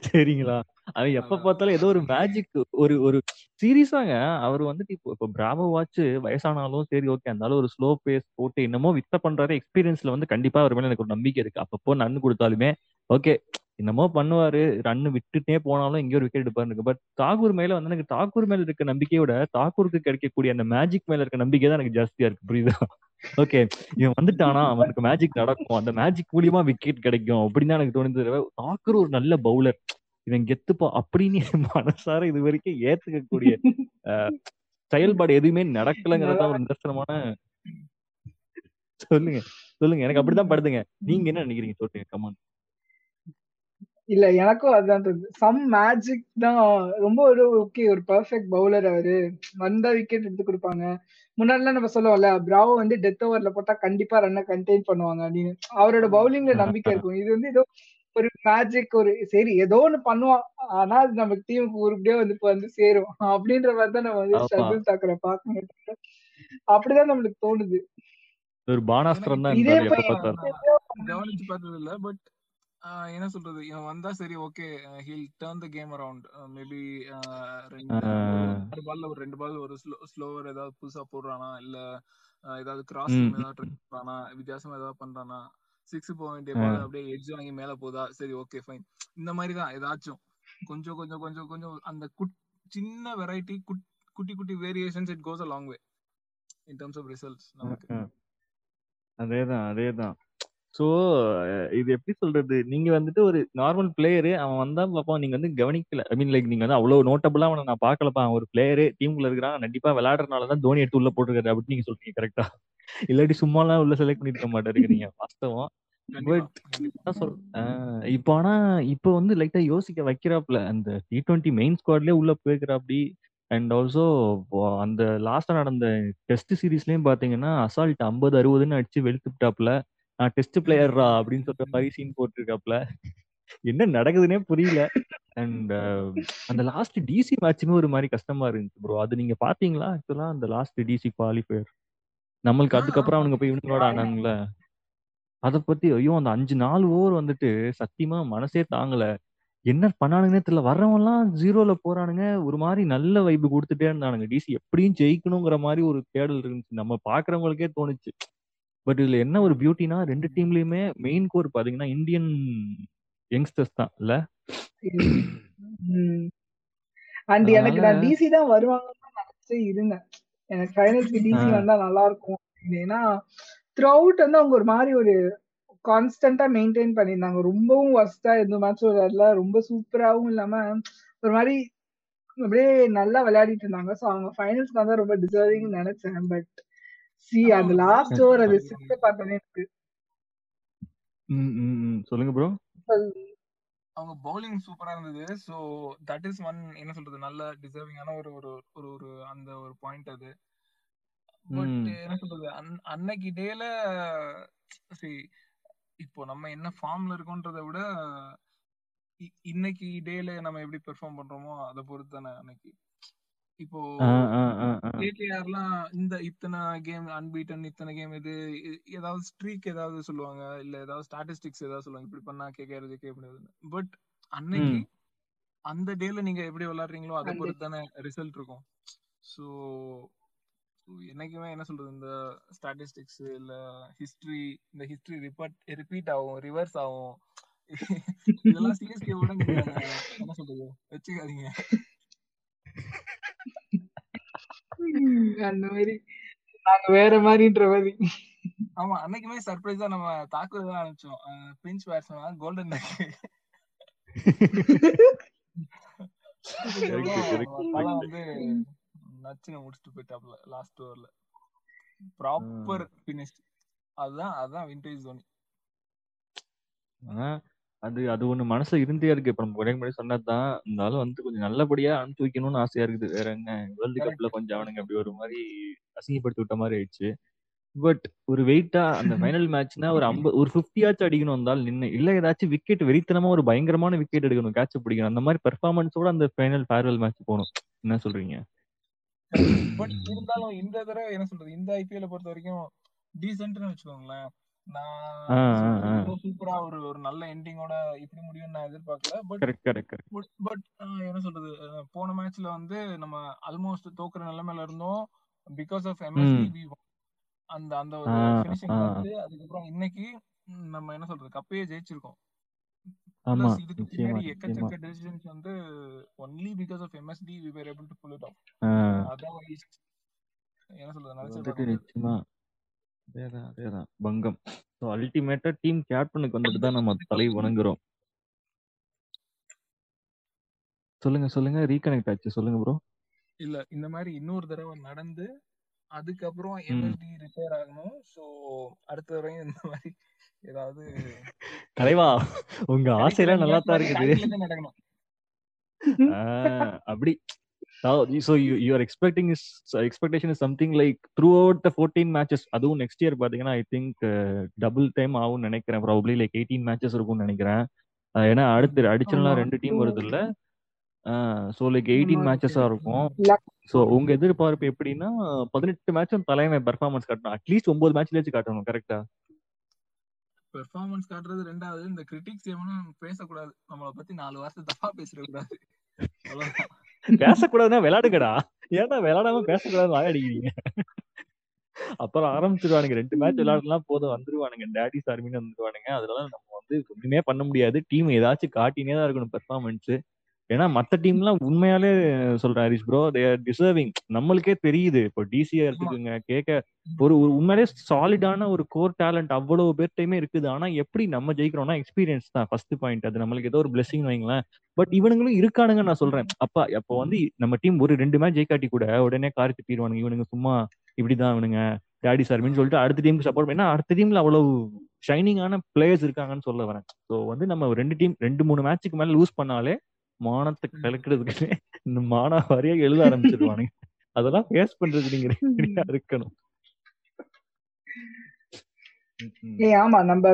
S1: சரிங்களா? அவன் எப்ப பார்த்தாலும் ஏதோ ஒரு மேஜிக் ஒரு ஒரு சீரியஸாங்க அவர் வந்துட்டு இப்போ இப்போ பிராவோ வாட்ச் வயசானாலும் சரி ஓகே இருந்தாலும் ஒரு ஸ்லோ பேஸ் போட்டு என்னமோ வித்த பண்றாரு. எக்ஸ்பீரியன்ஸ்ல வந்து கண்டிப்பா அவர் மேல எனக்கு ஒரு நம்பிக்கை இருக்கு. அப்பப்போ நன்னு கொடுத்தாலுமே ஓகே என்னமோ பண்ணுவாரு ரன்னு விட்டுட்டே போனாலும் எங்கேயோ ஒரு விக்கெட் எடுப்பாரு இருக்கு. பட் தாகூர் மேல வந்து எனக்கு தாகூர் மேல இருக்க நம்பிக்கையோட தாக்கூருக்கு கிடைக்கக்கூடிய அந்த மேஜிக் மேல இருக்க நம்பிக்கை தான் எனக்கு ஜாஸ்தியா இருக்கு. புரியுதா? ஓகே இவன் வந்துட்டானா? அவனுக்கு மேஜிக் நடக்கும். அந்த மேஜிக் மூலியமா விக்கெட் கிடைக்கும் அப்படின்னு தான் எனக்கு தோணுது தாக்கூர் ஒரு நல்ல பவுலர் இவன் கெத்துப்பா அப்படின்னு மனசார இது வரைக்கும் ஏத்துக்கக்கூடிய செயல்பாடு எதுவுமே நடக்கலங்கிறதா ஒரு நிதர்சனமான சொல்லுங்க. சொல்லுங்க. எனக்கு அப்படிதான் படுதுங்க. நீங்க என்ன நினைக்கிறீங்க? சொல்லுங்க. கமான்
S3: இல்ல எனக்கும் அதுதான் தோணுது. சம் மேஜிக் தான். ரொம்ப ஒரு ஓகே ஒரு பெர்ஃபெக்ட் பவுலர் அவரு. வந்தா விக்கெட் எடுத்து கொடுப்பாங்க. முன்னாடிலாம் நம்ம சொல்லுவோம்ல பிராவோ வந்து டெத் ஓவர்ல போட்டா கண்டிப்பா ரன்னை கண்டெயின் பண்ணுவாங்க அப்படின்னு. அவரோட பவுலிங்ல நம்பிக்கை இருக்கும். இது வந்து ஏதோ ஒரு மேஜிக் ஒரு சரி ஏதோ ஒண்ணு பண்ணுவான். ஆனா அது நம்ம டீமுக்கு உருப்படியா வந்து இப்ப வந்து சேரும். அப்படின்ற மாதிரி தான் நம்ம வந்து. ஷர்துல் தாக்கரை பார்க்கணும். அப்படிதான் நம்மளுக்கு தோணுது.
S1: ஒரு பானாஸ்திரம் தான்
S3: இதே
S2: பார்த்தது இல்ல பட் என்ன சொல்றது? இவன் வந்தா சரி okay. He'll turn the game around maybe ரெண்டு பால்ல ஒரு ரெண்டு பால் ஒரு ஸ்லோ ஸ்லோவர் ஏதாவது புதுசா போடுறானா? இல்ல ஏதாவது கிராஸ். ஏதாவது ட்ரை பண்றானா? வித்தியாசமா ஏதாவது பண்றானா? சிக்ஸ் போக வேண்டிய பால் அப்படியே எட்ஜ் வாங்கி மேல போதா? சரி ஓகே ஃபைன் இந்த மாதிரி தான் ஏதாச்சும். கொஞ்சம் கொஞ்சம் கொஞ்சம் கொஞ்சம் அந்த குட் சின்ன வெரைட்டி குட்டி குட்டி variations it goes a long way in terms of results நமக்கு.
S1: அதேதான் அதேதான். சோ இது எப்படி சொல்றது? நீங்க வந்துட்டு ஒரு நார்மல் பிளேயரு அவன் வந்தா பாப்பா நீங்க வந்து கவனிக்கல. ஐ மீன் லைக் நீங்க வந்து அவ்வளவு நோட்டபிளா அவனை நான் பாக்கலப்பா அவன் ஒரு பிளேயரு டீம்ல இருக்கிறான். கண்டிப்பா விளையாடுறதுனால தான் தோனி எடுத்து உள்ள போட்டுருக்காரு அப்படின்னு நீங்க சொல்றீங்க கரெக்டா இல்லாட்டி சும்மாலாம் உள்ள செலக்ட் பண்ணிருக்க மாட்டாரு நீங்க. வாஸ்தவம். பட் சொல் இப்போ ஆனா இப்போ வந்து லைட்டா யோசிக்க வைக்கிறாப்ல அந்த டி டுவெண்ட்டி மெயின் ஸ்குவாட்லயே உள்ள போயிருக்கிறாப்படி அண்ட் ஆல்சோ அந்த லாஸ்டா நடந்த டெஸ்ட் சீரீஸ்லயும் பாத்தீங்கன்னா அசால்ட் ஐம்பது அறுபதுன்னு அடிச்சு வெளுத்துட்டாப்ல நான் டெஸ்ட் பிளேயர்ரா அப்படின்னு சொல்ற மாதிரி சீன் போட்டிருக்காப்ல. என்ன நடக்குதுன்னே புரியல. அண்ட் அந்த லாஸ்ட் டிசி மேட்சுமே ஒரு மாதிரி கஷ்டமா இருந்துச்சு ப்ரோ அது நீங்க பாத்தீங்களா? ஆக்சுவலா அந்த லாஸ்ட் டிசி குவாலிஃபயர் நம்மளுக்கு அதுக்கப்புறம். அவனுங்க போய் இவனுங்களோட ஆனாங்கல்ல. அத பத்தி ஐயோ அந்த அஞ்சு நாலு ஓவர் வந்துட்டு சத்தியமா மனசே தாங்கல. என்ன பண்ணானுங்கன்னே தெரியல. வர்றவன்லாம் ஜீரோல போறானுங்க. ஒரு மாதிரி நல்ல வைப்பு கொடுத்துட்டே இருந்தானுங்க. டிசி எப்படியும் ஜெயிக்கணுங்கிற மாதிரி ஒரு தேடல் இருந்துச்சு. நம்ம பாக்குறவங்களுக்கே தோணுச்சு. பட் இதுல என்ன ஒரு பியூட்டினா ரெண்டு டீம்லயுமே மெயின் கோர் பாத்தீங்கன்னா இந்தியன் யங்ஸ்டர்ஸ் தான் இல்ல?
S3: அண்ட் எனக்கு நான் டிசி தான் வருவாங்கன்னு நினைச்சே இருந்தேன். எனக்கு ஃபைனல்ஸ்க்கு டிசி. வந்தா நல்லா இருக்கும். ஏன்னா த்ரூ அவுட் வந்து அவங்க ஒரு மாதிரி ஒரு கான்ஸ்டன்டா மெயின்டைன் பண்ணியிருந்தாங்க. ரொம்பவும் ஒஸ்டா எந்த மேட்சும் விளையாடல ரொம்ப சூப்பராகவும் இல்லாம ஒரு மாதிரி அப்படியே நல்லா விளையாடிட்டு இருந்தாங்க. சோ அவங்க ஃபைனல்ஸ்க்கு வந்தா ரொம்ப டிசர்விங் நினைச்சேன். பட் சி அந்த லாஸ்ட் ஓவர் அது சிக்ஸ்
S1: ம், ம். சொல்லுங்க ப்ரோ
S2: அவங்க பவுலிங் சூப்பரா இருந்தது. ஸோ தட் இஸ் ஒன் என்ன சொல்றது நல்ல டிசர்விங்கான ஒரு ஒரு ஒரு ஒரு அந்த ஒரு பாயிண்ட் அது. பட் என்ன சொல்றது அன்- அன்னைக்கு டேல சரி இப்போ நம்ம என்ன ஃபார்ம்ல இருக்கோன்றதை விட இன்னைக்கு டேல நம்ம எப்படி பெர்ஃபார்ம் பண்றோமோ அதை பொறுத்து தானே அன்னைக்கு. இப்போ
S1: ஆ ஆ ஆ ஆ.
S2: கேகேஆர்லாம் இந்த இத்தனை கேம் அன்பீட்டன் இத்தனை கேம் இது ஏதாவது ஸ்ட்ரீக் ஏதாவது சொல்லுவாங்க? இல்ல ஏதாவது ஸ்டாட்டிஸ்டிக்ஸ் ஏதாவது சொல்லுவாங்க? இப்படி பண்ணா கேகேஆர் ஜெயிக்க முடியாது பட் அன்னைக்கு அந்த டேல நீங்க எப்படி விளையாடுறீங்களோ அதை பொறுத்து தானே ரிசல்ட் இருக்கும். ஸோ என்னைக்குமே என்ன சொல்றது? இந்த ஸ்டாட்டிஸ்டிக்ஸ் இல்ல ஹிஸ்டரி இந்த ஹிஸ்டரி ரிப்பீட் ரிப்பீட் ஆகும் ரிவர்ஸ் ஆகும். இதெல்லாம் சிஎஸ்கே விட நீங்க என்ன சொல்றது? வச்சுக்காதீங்க.
S3: அந்த மாதிரி. நாங்க வேற மாதிரின்ற மாதிரி.
S2: ஆமா அன்னைக்குமே சர்ப்ரைஸா நம்ம தாக்குதல் தான் ஆரம்பிச்சோம் பிரின்ஸ் பேட்ஸ்மேன் கோல்டன்
S1: கரெக்ட்
S2: வந்து நச்சுன்னு முடிச்சுட்டு போயிட்டாப்ல லாஸ்ட் ஓவர்ல ப்ராப்பர் பினிஷ் அதுதான் அதுதான் விண்டேஜ் தோனி.
S1: அது அது ஒண்ணு மனசுல இருந்தே இருக்கு. இப்ப நம்ம ஒரே முன்னாடி சொன்னதுதான். இருந்தாலும் வந்து கொஞ்சம் நல்லபடியா அனுப்பிச்சு வைக்கணும்னு ஆசையா இருக்குது. வேற என்ன? வேர்ல்டு கப்ல
S2: கரெக்ட்
S1: கொஞ்சம் அவனுங்க அப்படி ஒரு மாதிரி அசிங்கப்படுத்தி விட்ட மாதிரி ஆயிடுச்சு. பட் ஒரு வெயிட்டா அந்த ஃபைனல் மேட்ச்னா ஒரு ஐம்பது ஒரு ஃபிஃப்டியாச்சும் அடிக்கணும் இருந்தால் நின்று இல்ல ஏதாச்சும் விக்கெட் வெறித்தனமா ஒரு பயங்கரமான விக்கெட் எடுக்கணும். கேட்ச் பிடிக்கணும். அந்த மாதிரி பெர்ஃபார்மன்ஸோட அந்த ஃபைனல் ஃபேர்வெல் மேட்ச் போகணும். என்ன சொல்றீங்க?
S2: பட் இருந்தாலும் இந்த தடவை என்ன சொல்றது? இந்த ஐபிஎல் பொறுத்த வரைக்கும் டீசென்ட்னு வச்சுக்கோங்களேன். நான் சூப்பரா ஒரு ஒரு நல்ல எண்டிங்கோட இப்படி முடியும்னு நான் எதிர்பார்க்கல. பட் பட் என்ன சொல்றது? போன மேட்ச்ல வந்து நம்ம ஆல்மோஸ்ட் தோக்குற நிலைமையில இருந்தோம். பிகாஸ் ஆஃப் எம்எஸ்டி அந்த அந்த ஒரு ஃபினிஷிங் வந்து அதுக்கப்புறம் இன்னைக்கு நம்ம என்ன சொல்றது? கப்பையே ஜெயிச்சிருக்கோம். பிளஸ் இதுக்கு பின்னாடி எக்கச்சக்க டெசிஷன்ஸ் வந்து only because of MSD we were able to pull it off
S1: ah.
S2: Otherwise என்ன சொல்றது?
S1: அது
S2: நினைச்சே
S1: வந்துட்டு
S2: பார்க்க முடியாது
S1: நிச்சயமா. அதேதான் அதேதான். பங்கம். ஸோ அல்டிமேட்டா டீம் கேப்டனுக்கு வந்துட்டு தான் நம்ம தலை வணங்குறோம். சொல்லுங்க சொல்லுங்க. ரீகனெக்ட் ஆச்சு. சொல்லுங்க ப்ரோ
S2: இல்ல இந்த மாதிரி இன்னொரு தடவை நடந்து அதுக்கப்புறம்
S1: ம்.
S2: எம்எஸ்டி ரிப்பேர் ஆகணும். ஸோ அடுத்த தடவையும் இந்த மாதிரி ஏதாவது
S1: தலைவா? உங்க ஆசையெல்லாம்
S2: ரெண்டு
S1: நல்லா தான் இருக்குது.
S2: இருந்து நடக்கணும்.
S1: ஆஹ் அப்படி. So you're expecting is expectation is something like throughout the fourteen matches அதுவும் நெக்ஸ்ட் இயர் பார்த்தீங்கன்னா ஐ திங்க் டபுள் டைம் ஆகும்னு நினைக்கிறேன். ப்ராபப்ளி லைக் எயிட்டீன் மேட்சஸ் இருக்கும்னு நினைக்கிறேன். ஏன்னா அடுத்து
S3: ஆமா.
S1: ரெண்டு டீம் வருது இல்ல ஸோ லைக் எயிட்டீன்
S3: ஆமா
S1: மேட்சஸாக இருக்கும். ஸோ உங்க எதிர்பார்ப்பு எப்படின்னா பதினெட்டு மேட்சும் தலைமை பெர்ஃபார்மன்ஸ் காட்டணும். அட்லீஸ்ட் ஒன்பது மேட்ச்லேயாச்சும் காட்டணும் கரெக்டா
S2: பெர்ஃபார்மன்ஸ் காட்டுறது ரெண்டாவது. இந்த கிரிட்டிக்ஸ் எவனும் பேசக்கூடாது. நம்மளை பத்தி நாலு வாரத்தை தப்பா பேசிடக்கூடாது. அவ்வளவுதான்.
S1: பேசக்கூடாதுன்னா விளையாடுங்கடா. ஏன்டா விளையாடாம பேசக்கூடாது வாயடிக்கிறீங்க அப்புறம் ஆரம்பிச்சிருவானுங்க. ரெண்டு மேட்ச் விளையாடலாம் போதும் வந்துருவானுங்க. டேடி சார்மின்னு வந்துருவானுங்க. அதனால நம்ம வந்து ஒண்ணுமே பண்ண முடியாது. டீம் ஏதாச்சும் காட்டினே தான் இருக்கணும் பெர்ஃபார்மன்ஸ் ஏன்னா மத்த டீம்லாம் உண்மையாலே சொல்றேன் Harish bro they are deserving நம்மளுக்கே தெரியுது. இப்போ டிசியா எடுத்துக்கோங்க கேட்க ஒரு ஒரு உண்மையிலே சாலிடான ஒரு கோர் டேலண்ட் அவ்வளவு பேர்ட்டையுமே இருக்குது. ஆனா எப்படி நம்ம ஜெயிக்கிறோம்னா எக்ஸ்பீரியன்ஸ் தான் ஃபர்ஸ்ட் பாயிண்ட் அது நம்மளுக்கு ஏதோ ஒரு பிளெஸிங் வைங்களேன். பட் இவனுங்களும் இருக்கானுங்க நான் சொல்றேன். அப்பா அப்போ வந்து நம்ம டீம் ஒரு ரெண்டு மேட்ச் ஜெயிக்காட்டி கூட உடனே காரி திட்டிடுவானுங்க இவனுங்க சும்மா இப்படிதான் இவனுங்க. டேடி சார்பின்னு சொல்லிட்டு அடுத்த டீமுக்கு சப்போர்ட் பண்ணா அடுத்த டீம்ல அவ்வளவு ஷைனிங்கான பிளேயர்ஸ் இருக்காங்கன்னு சொல்ல வரேன். ஸோ வந்து நம்ம ரெண்டு டீம் ரெண்டு மூணு மேட்ச்சுக்கு மேல லூஸ் பண்ணாலே மானத்தை கலக்கிறதுக்கு இந்த மானா வரையா எழுத ஆரம்பிச்சிருவானுங்க. அதெல்லாம் ஃபேஸ் பண்றது நீங்க ரெடியா இருக்கணும்
S3: ஆமா நம்ம.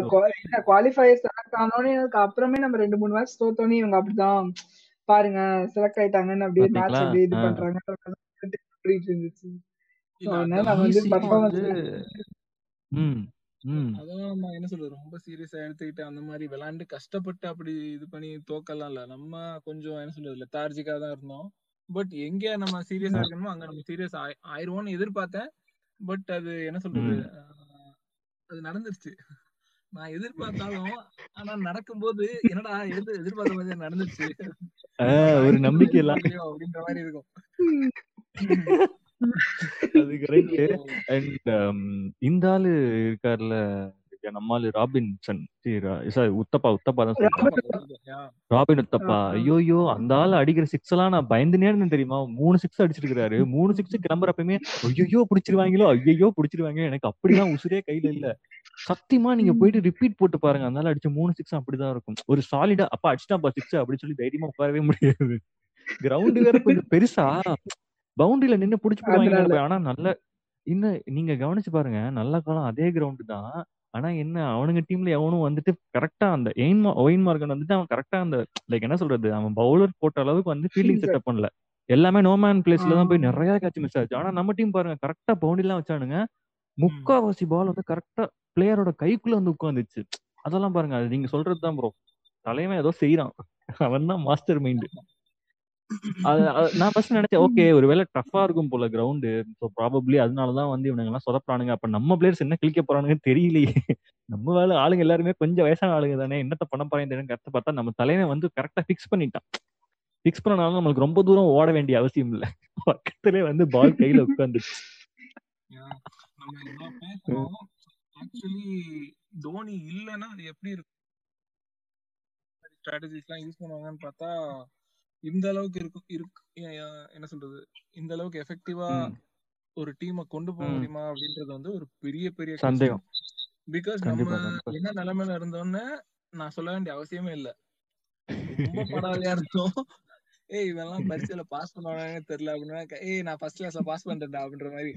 S3: குவாலிஃபயர் செலக்ட் ஆனோடனே அதுக்கு அப்புறமே நம்ம ரெண்டு மூணு மேட்ச் தோத்தோனே இவங்க அப்படிதான் பாருங்க செலக்ட் ஆயிட்டாங்கன்னு அப்படியே மேட்ச் அப்படியே இது. பண்றாங்க ஓடிட்டு இருந்துச்சு
S2: அதான்
S3: நம்ம
S2: என்ன சொல்றது? ரொம்ப சீரியஸா எடுத்துக்கிட்டு அந்த மாதிரி விளையாண்டு கஷ்டப்பட்டு அப்படி இது பண்ணி தோக்கலாம் இல்ல நம்ம கொஞ்சம் என்ன சொல்றது? லெத்தார்ஜிக்கா தான் இருந்தோம். பட் எங்க நம்ம சீரியஸா இருக்கணுமோ அங்க நம்ம சீரியஸ் ஆயிருவோம்னு எதிர்பார்த்தேன். பட் அது என்ன சொல்றது? அது நடந்துருச்சு. நான் எதிர்பார்த்தாலும் ஆனா நடக்கும்போது என்னடா எது எதிர்பார்த்த மாதிரி நம்ம
S1: ஒரு நம்பிக்கை
S2: அப்படின்ற மாதிரி இருக்கும்.
S1: அது கரெக்ட் அண்ட் இந்த ஆளு இருக்கார்ல நினைக்கிறேன் நம்மால் ராபின்சன். சாரி உத்தப்பா உத்தப்பா தான் ராபின் உத்தப்பா. ஐயோயோ அந்த ஆள் அடிக்கிற சிக்ஸ் எல்லாம் நான் பயந்துனே இருந்தேன் தெரியுமா? மூணு சிக்ஸ் அடிச்சிருக்காரு மூணு சிக்ஸ் கிளம்புறப்பயுமே ஐயோ பிடிச்சிருவாங்களோ ஐயோ பிடிச்சிருவாங்க எனக்கு அப்படிலாம் உசுரே கையில இல்ல. சத்தியமா நீங்க போயிட்டு ரிப்பீட் போட்டு பாருங்க. அதனால அடிச்ச மூணு சிக்ஸ் அப்படிதான் இருக்கும். ஒரு சாலிடா அப்பா அடிச்சிட்டாப்பா சிக்ஸ் அப்படி சொல்லி தைரியமா உட்காரவே முடியாது. கிரவுண்ட் வேற கொஞ்சம் பெருசா. பவுண்டரியில நின்னு புடிச்சு
S3: அதனால.
S1: ஆனா நல்ல இன்னும் நீங்க கவனிச்சு பாருங்க. நல்ல காலம் அதே கிரவுண்ட் தான். ஆனா என்ன அவனுங்க டீம்ல எவனும் வந்துட்டு கரெக்டா அந்த எயின் ஒயின் மார்க்கன் வந்துட்டு அவன் கரெக்டா அந்த லைக் என்ன சொல்றது அவன் பவுலர் போட்ட அளவுக்கு வந்து ஃபீல்டிங் செட்டப் பண்ணல. எல்லாமே நோமேன் பிளேஸ்ல தான் போய் நிறைய கேட்ச் மிஸ் ஆச்சு. ஆனா நம்ம டீம் பாருங்க கரெக்டா பவுண்டரி எல்லாம் வச்சானுங்க. முக்காவாசி பால் வந்து கரெக்டா பிளேயரோட கைக்குள்ள வந்து உட்காந்துச்சு அதெல்லாம் பாருங்க அது நீங்க சொல்றது தான் ப்ரோ தலைவன் ஏதோ செய்யறான் அவன் தான் மாஸ்டர் மைண்ட் நான் ஃபர்ஸ்ட் நினைச்சேன் ஓகே ஒருவேளை டஃபா இருக்கும் போல கிரவுண்டு ஸோ ப்ராபப்ளி அதனாலதான் வந்து இவனுங்க எல்லாம் சொதப்புறானுங்க. அப்ப நம்ம பிளேயர்ஸ் என்ன கிளிக்க போறானுங்கன்னு தெரியலையே. நம்ம வேலை ஆளுங்க எல்லாருமே கொஞ்சம் வயசான ஆளுங்க தானே. என்னத்த பண்ண போறேன் கருத்து பார்த்தா நம்ம தலைவன் வந்து கரெக்டா ஃபிக்ஸ் பண்ணிட்டான். ஃபிக்ஸ் பண்ணனால நம்மளுக்கு ரொம்ப தூரம் ஓட வேண்டிய அவசியம் இல்ல. பக்கத்திலே வந்து பால் கையில உட்காந்துச்சு
S2: ஆக்சுவலி தோனி இல்லைன்னா அது எப்படி இருக்கும்? ஸ்ட்ராட்டஜிஸ் எல்லாம் யூஸ் பண்ணுவாங்கன்னு பார்த்தா இந்த அளவுக்கு இருக்கும் இருக்கு என்ன சொல்றது? இந்த அளவுக்கு எஃபெக்டிவா ஒரு டீமை கொண்டு போக. முடியுமா அப்படின்றது வந்து ஒரு பெரிய பெரிய
S1: சந்தேகம்.
S2: பிகாஸ் நம்ம என்ன நிலைமையில இருந்தோம்னு நான் சொல்ல வேண்டிய அவசியமே இல்ல. ரொம்ப படாதையா இருந்தோம். ஏய் இவெல்லாம் பரீட்சையில பாஸ் பண்ணுவானே தெரியல அப்படின்னா ஏய் நான் ஃபர்ஸ்ட் கிளாஸ்ல பாஸ் பண்ணிட்டேன்டா அப்படின்ற மாதிரி.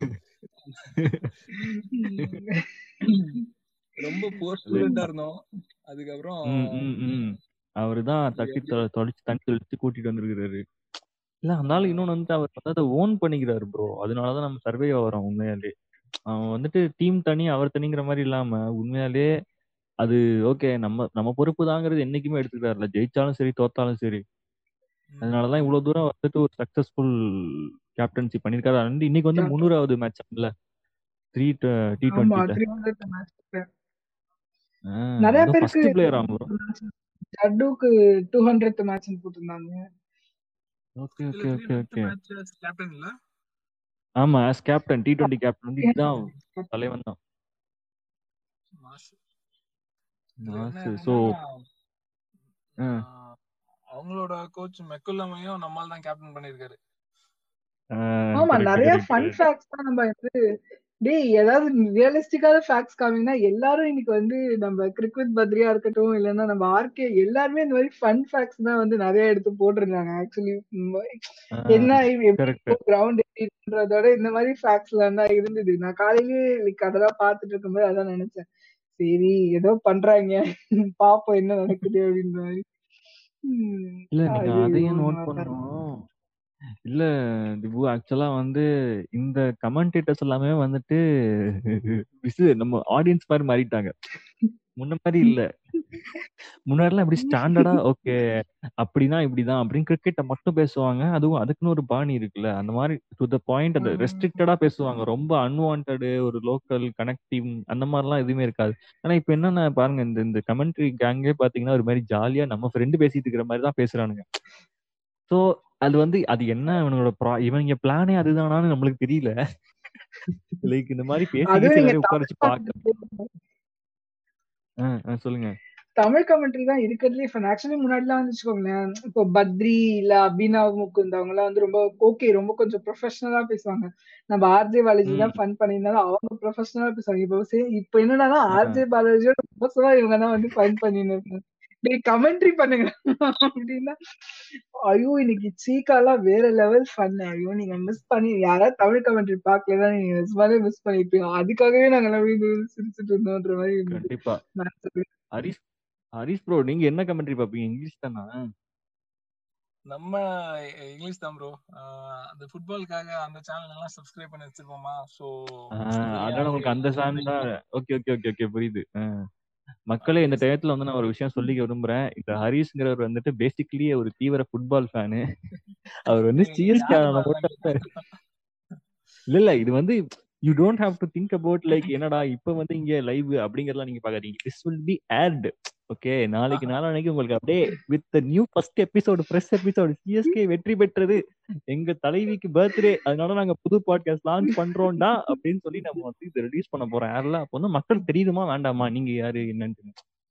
S2: ரொம்ப புவர் ஸ்டூடெண்டா இருந்தோம். அதுக்கப்புறம்
S1: அவருதான் தட்டி தொ- தொலைச்சு தண்ணி தெளிச்சு கூட்டிட்டு வந்திருக்கிறாரு. இல்ல அதனால இன்னொன்னு வந்து அவர் வந்து அதை ஓன் பண்ணிக்கிறாரு ப்ரோ அதனாலதான் நம்ம சர்வே வரோம் உண்மையாலே. அவன் வந்துட்டு டீம் தனி அவர் தனிங்கிற மாதிரி இல்லாம உண்மையாலே அது ஓகே நம்ம நம்ம பொறுப்பு தாங்கிறது என்னைக்குமே எடுத்துக்கிறாருல ஜெயிச்சாலும் சரி தோத்தாலும் சரி. அதனாலதான் இவ்வளவு தூரம் வந்துட்டு ஒரு சக்சஸ்ஃபுல் கேப்டன்சி பண்ணிருக்காரு அண்ட் இன்னைக்கு வந்து முன்னூறாவது மேட்ச் இல்ல த்ரீ டி
S3: ஆமா
S1: டுவெண்ட்டில
S3: த்ரீ ஹண்ட்ரட் மேட்ச் நிறைய
S1: ஃபர்ஸ்ட்
S3: பேருக்கு
S1: பிளேயர் ஆகும் ப்ரோ
S3: ஜட்டுக்கு டூ ஹண்ட்ரட் மேட்ச் போட்டிருந்தாங்க.
S1: Okay okay okay okay
S2: match captain இல்ல?
S1: ஆமா as captain T twenty captain வந்து இதுதான் தலைவன் தான்.
S2: ஆஹ், அவங்களோட கோச் மெக்குல்லமையும் நம்மால் தான் கேப்டன் பண்ணிருக்காரு
S3: ஆமா நிறைய ஃபன் ஃபேக்ட்ஸ் தான் நம்ம வந்து டேய் ஏதாவது ரியலிஸ்டிக்கான ஃபேக்ட்ஸ் காமிங்கன்னா எல்லாரும் இன்னைக்கு வந்து நம்ம கிரிக்கெட் பத்ரியா இருக்கட்டும் இல்லைன்னா நம்ம ஆர்கே எல்லாருமே இந்த மாதிரி ஃபன் ஃபேக்ட்ஸ் தான் வந்து நிறைய எடுத்து போட்டிருந்தாங்க. ஆக்சுவலி என்ன கிரவுண்ட் எப்படின்றதோட இந்த மாதிரி ஃபேக்ட்ஸ் எல்லாம் தான் இருந்தது. நான் காலையிலேயே லைக் அதெல்லாம் பார்த்துட்டு இருக்கும்போது அதான் நினைச்சேன். சரி ஏதோ பண்றாங்க. பாப்போம் என்ன நடக்குது அப்படின்ற மாதிரி.
S1: இல்ல நீங்க அதையும் நோட் பண்ணணும். இல்ல திபு ஆக்சுவலா வந்து இந்த கமெண்டேட்டர்ஸ் எல்லாமே வந்துட்டு விசு நம்ம ஆடியன்ஸ் மாதிரி மாறிட்டாங்க. முன்ன மாதிரி இல்ல. முன்னாடிலாம் இப்படி ஸ்டாண்டர்டா ஓகே அப்படின்னா இப்படிதான் அப்படின்னு கிரிக்கெட்டை மட்டும் பேசுவாங்க. அதுவும் அதுக்குன்னு ஒரு பாணி இருக்குல்ல அந்த மாதிரி டு த பாயிண்ட் அந்த ரெஸ்ட்ரிக்டடா பேசுவாங்க. ரொம்ப அன்வான்ட் ஒரு லோக்கல் கனெக்டிவ் அந்த மாதிரிலாம் எதுவுமே இருக்காது. ஆனா இப்ப என்னன்னா பாருங்க இந்த இந்த கமெண்ட்ரி கேங்கே பாத்தீங்கன்னா ஒரு மாதிரி ஜாலியா நம்ம ஃப்ரெண்டு பேசிட்டு இருக்கிற மாதிரி தான் பேசுறானுங்க. சோ அது வந்து அது என்ன இவனோட ப்ரா இவங்க பிளானே அதுதானான்னு நம்மளுக்கு தெரியல. லைக் இந்த மாதிரி பேசி
S3: அதுவும்
S1: கீசி
S3: இங்க
S1: எல்லாரையும் உட்கார
S3: தமிழ்
S1: வச்சு பார்க்க ஆ, ஆ, சொல்லுங்க.
S3: தமிழ் கமெண்ட்ரி தான் இருக்கிறதுலே ஃபன் ஆக்சுவலி முன்னாடிலாம் வந்து வச்சுக்கோங்களேன் இப்போ பத்ரி இல்ல அபினவ் முகுந்த் அவங்க எல்லாம் வந்து ரொம்ப ஓகே ரொம்ப கொஞ்சம் ப்ரொஃபஷனலா பேசுவாங்க. நம்ம ஆர்ஜே பாலாஜி தான் ஃபன் பண்ணியிருந்தாலும் அவங்க ப்ரொஃபஷனலா பேசுவாங்க. இப்போ இப்போ என்னன்னா ஆர்ஜே பாலாஜியோட இவங்க தான் வந்து ஃபன் இருக்காங்க. டேய் கமெண்ட்ரி பண்ணுங்க. அப்படின்னா ஐயோ இன்னைக்கு சீக்காலாம் வேற லெவல் ஃபன் ஐயோ நீங்க மிஸ் பண்ணி யாராவது தமிழ் கமெண்ட்ரி பார்க்கலன்னா நீங்க நிஜமாலே மிஸ் பண்ணிருப்பீங்க அதுக்காகவே நாங்க எல்லாம் சிரிச்சுட்டு இருந்தோன்ற மாதிரி
S1: கண்டிப்பா. ஹரிஷ் ஹரிஷ் ப்ரோ நீங்க என்ன கமெண்ட்ரி பாப்பீங்க இங்கிலீஷ் தானா?
S2: நம்ம இங்கிலீஷ் தான் ப்ரோ அந்த ஃபுட்பாலுக்காக அந்த சேனல் எல்லாம் சப்ஸ்கிரைப் பண்ணி வச்சிருப்போமா சோ
S1: அதான் உங்களுக்கு அந்த தான் ஓகே ஓகே ஓகே ஓகே புரியுது. மக்களே இந்த டயத்துல வந்து நான் ஒரு விஷயம் சொல்லிக்க விரும்புறேன். இந்த ஹரிஷ்ங்கிறவர் வந்துட்டு பேசிக்கலி ஒரு தீவிர ஃபுட்பால் ஃபேனு அவர் வந்து சிஎஸ்கே இல்ல இல்ல இது வந்து you don't have to think about like என்னடா இப்ப வந்து இங்க லைவ் அப்படிங்கறதெல்லாம் நீங்க பாக்காதீங்க this will be aired okay நாளைக்கு நாளானைக்கு உங்களுக்கு அப்படியே with new first episode fresh episode CSK வெற்றி பெற்றது. எங்க தலைவிக்கு பர்த்டே அதனால நாங்க புது பாட்காஸ்ட் லான்ச் பண்றோம்டா அப்படின்னு சொல்லி நம்ம வந்து இதை ரிலீஸ் பண்ண போறோம். யாரெல்லாம் அப்போ வந்து மக்கள் தெரியுமா வேண்டாமா? நீங்க யாரு? என்னன்னு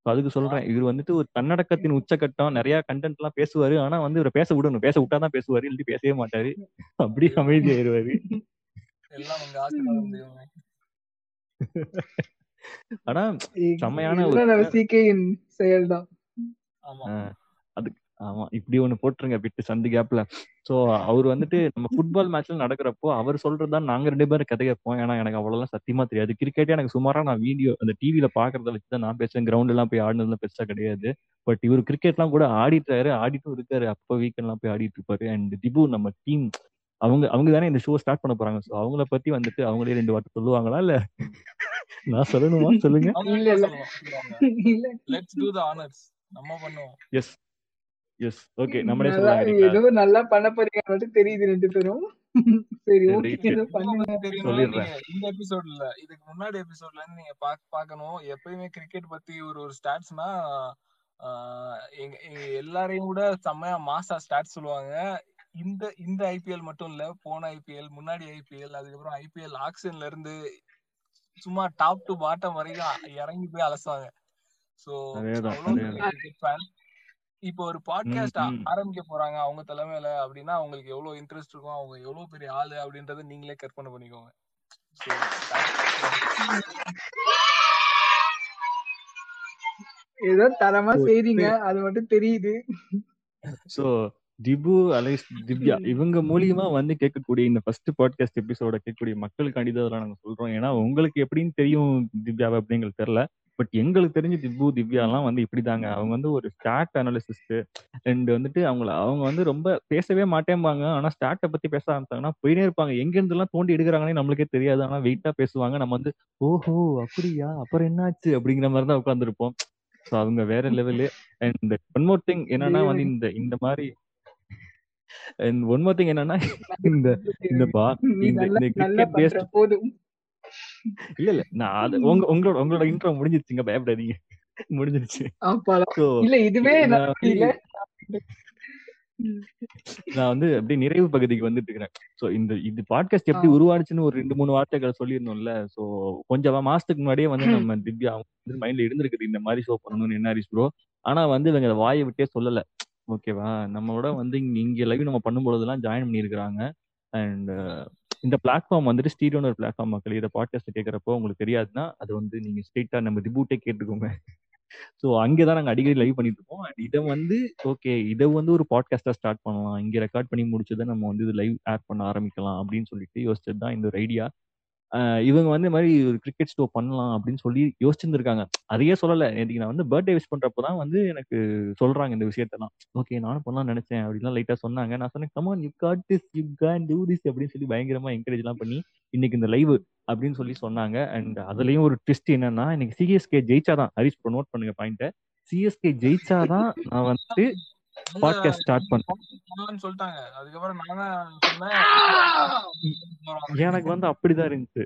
S1: அதுக்கு சொல்றேன். இவர் வந்துட்டு ஒரு தன்னடக்கத்தின் உச்சக்கட்டம் நிறைய கண்டென்ட் எல்லாம் பேசுவாரு. ஆனா வந்து இவரை பேச விடணும். பேச விட்டாதான் பேசுவாரு இல்லாட்டி பேசவே மாட்டாரு.
S2: உங்க ஆசீர்வாதம் தெய்வமே.
S1: ஆனா செம்மையான
S3: செயல்தான்.
S2: ஆமா.
S1: அது ஆமா இப்படி ஒண்ணு போட்டுருங்க விட்டு சந்து கேப்ல. சோ அவர் வந்துட்டு நம்ம ஃபுட்பால் மேட்ச்ல நடக்கிறப்போ அவர் சொல்றதுதான் நாங்க ரெண்டு பேரும் கதை கேட்போம். ஏன்னா எனக்கு அவ்வளவுலாம் சத்தியமா தெரியாது. கிரிக்கெட்டே எனக்கு சுமாரா நான் வீடியோ அந்த டிவில பாக்குறத வச்சுதான் நான் பேசுவேன். கிரவுண்ட் எல்லாம் போய் ஆடினதுலாம் பெருசா கிடையாது. பட் இவர் கிரிக்கெட்லாம் கூட ஆடிட்டாரு ஆடிட்டும் இருக்காரு. அப்ப வீக்கெண்ட் எல்லாம் போய் ஆடிட்டு இருப்பாரு. அண்ட் திபு நம்ம டீம் அவங்க அவங்க தானே இந்த ஷோ ஸ்டார்ட் பண்ண போறாங்க. சோ அவங்கள பத்தி வந்துட்டு அவங்களே ரெண்டு வார்த்தை சொல்லுவாங்களா இல்ல? நான் சொல்லணுமா? சொல்லுங்க.
S3: இல்ல, இல்ல.
S2: லெட்ஸ் டூ த ஆனர்ஸ் நம்ம பண்ணுவோம்.
S1: எஸ் எஸ் ஓகே நம்மளே
S3: நல்லா
S1: சொல்லலாம்
S3: ஏதோ நல்லா பண்ண போறீங்க மட்டும் தெரியுது ரெண்டு பேரும். சரி ஓகே. ஏதோ பண்ணுங்க.
S2: இந்த எபிசோட்ல இதுக்கு முன்னாடி எபிசோட்ல இருந்து நீங்க பாக் பார்க்கணும் எப்பயுமே கிரிக்கெட் பத்தி ஒரு ஒரு ஸ்டாட்ஸ்னா எங்க எல்லாரையும் கூட செம்மையா மாசா ஸ்டாட்ஸ் சொல்லுவாங்க. இந்த இந்த ஐபிஎல் மட்டும் இல்ல போன ஐபிஎல் முன்னாடி ஐபிஎல் அதுக்கப்புறம் ஐபிஎல் ஆக்ஷன்ல இருந்து சும்மா டாப் டு பாட்டம் வரைக்கும் இறங்கி போய் அலசுவாங்க. சோ இப்போ ஒரு பாட்காஸ்ட். ஆரம்பிக்க போறாங்க அவங்க தலைமையில அப்படின்னா அவங்களுக்கு எவ்வளவு இன்ட்ரெஸ்ட் இருக்கும் அவங்க எவ்வளவு பெரிய ஆளு அப்படின்றத நீங்களே கற்பனை பண்ணிக்கோங்க. So,
S3: ஏதோ தரமா செய்றீங்க அது மட்டும் தெரியுது.
S1: சோ திபு அலைஸ் திவ்யா இவங்க மூலியமா வந்து கேட்கக்கூடிய இந்த ஃபர்ஸ்ட் பாட்காஸ்ட் எபிசோட கேட்கக்கூடிய மக்களுக்காண்டி தான் அதெல்லாம் நாங்க சொல்றோம். ஏன்னா உங்களுக்கு எப்படின்னு தெரியும் திவ்யாவை அப்படிங்கிறது தெரியல. பட் எங்களுக்கு தெரிஞ்சு திப்பு திவ்யாலாம் வந்து இப்படிதாங்க. அவங்க வந்து ஒரு ஸ்டாட் அனாலிசிஸ்ட் அண்ட் வந்துட்டு அவங்கள அவங்க வந்து ரொம்ப பேசவே மாட்டேம்பாங்க. ஆனா ஸ்டாட்டை பத்தி பேச ஆரம்பிச்சாங்கன்னா போயினே இருப்பாங்க. எங்க இருந்து எல்லாம் தோண்டி எடுக்கிறாங்கன்னே நம்மளுக்கே தெரியாது. ஆனா வெயிட்டா பேசுவாங்க. நம்ம வந்து ஓஹோ அப்படியா? அப்புறம் என்னாச்சு? அப்படிங்கிற மாதிரி தான் உட்காந்துருப்போம் ஸோ அவங்க வேற level and one more thing என்னன்னா வந்து இந்த இந்த மாதிரி அண்ட் ஒன் மோர் திங் என்னன்னா இந்த இந்த பா கிரிக்கெட் பேஸ்ட்
S3: போதும்.
S1: இல்ல இல்ல. நான் அது உங்க உங்களோட உங்களோட இன்ட்ரோ முடிஞ்சிருச்சுங்க பயப்படாதீங்க. முடிஞ்சிருச்சு.
S3: இல்ல இதுவே
S1: நான் வந்து அப்படியே நிறைவு பகுதிக்கு வந்துட்டு இருக்கிறேன் ஸோ இந்த இது பாட்காஸ்ட் எப்படி. உருவாச்சுன்னு ஒரு ரெண்டு மூணு வார்த்தைகள் சொல்லிடணும்ல. ஸோ கொஞ்சம் மாசத்துக்கு முன்னாடியே வந்து நம்ம திவ்யா அவங்க வந்து மைண்ட்ல இருந்திருக்குது இந்த மாதிரி ஷோ பண்ணணும்னு என்ன ஹரிஸ் ப்ரோ ஆனா வந்து இவங்க வாயை விட்டே சொல்லல. ஓகேவா? நம்மளோட வந்து இங்க இங்க லைவ் நம்ம பண்ணும்பொழுதெல்லாம் ஜாயின் பண்ணியிருக்கிறாங்க. அண்ட் இந்த பிளாட்ஃபார்ம் வந்துட்டு ஸ்டீடியோன்னு ஒரு பிளாட்ஃபார்ம் மக்கள் இதை பாட்காஸ்ட் கேட்குறப்போ உங்களுக்கு தெரியாதுன்னா அது வந்து நீங்க ஸ்ட்ரெயிட்டா நம்ம ரிபூட்டே கேட்டுக்கோங்க. ஸோ அங்கே தான் நாங்கள் அடிக்கடி லைவ் பண்ணிட்டு இருக்கோம் அண்ட் இதை வந்து ஓகே இதை வந்து ஒரு பாட்காஸ்டாக ஸ்டார்ட் பண்ணலாம். இங்கே ரெக்கார்ட் பண்ணி முடிச்சதை நம்ம வந்து இது லைவ் ஆட் பண்ண ஆரம்பிக்கலாம் அப்படின்னு சொல்லிட்டு யோசிச்சது தான் இந்த ஒரு ஐடியா இவங்க வந்து இந்த மாதிரி ஒரு கிரிக்கெட் ஸ்டோ பண்ணலாம் அப்படின்னு சொல்லி யோசிச்சிருந்துருக்காங்க. அதையே சொல்லலை. நேற்றுக்கு நான் வந்து பர்த்டே விஷ் பண்றப்போ தான் வந்து எனக்கு சொல்றாங்க இந்த விஷயத்தெல்லாம். ஓகே நானும் பண்ணலாம் நினைச்சேன் அப்படிலாம் லைட்டா சொன்னாங்க. நான் சொன்னேன் come on you got this you can do this அப்படின்னு சொல்லி பயங்கரமா என்கரேஜ் எல்லாம் பண்ணி இன்னைக்கு இந்த லைவ் அப்படின்னு சொல்லி சொன்னாங்க. அண்ட் அதுலயும் ஒரு ட்விஸ்ட் என்னன்னா இன்னைக்கு சிஎஸ்கே ஜெயிச்சாதான். ஹரிஷ் ப்ரோ நோட் பண்ணுங்க பாயிண்ட சிஎஸ்கே ஜெயிச்சாதான் நான் வந்து பாட்காஸ்ட் ஸ்டார்ட் பண்ணேன்
S2: சொல்லிட்டாங்க. அதுக்கப்புறம் நான் சொன்னேன்
S1: எனக்கு வந்து அப்படிதான் இருந்துச்சு.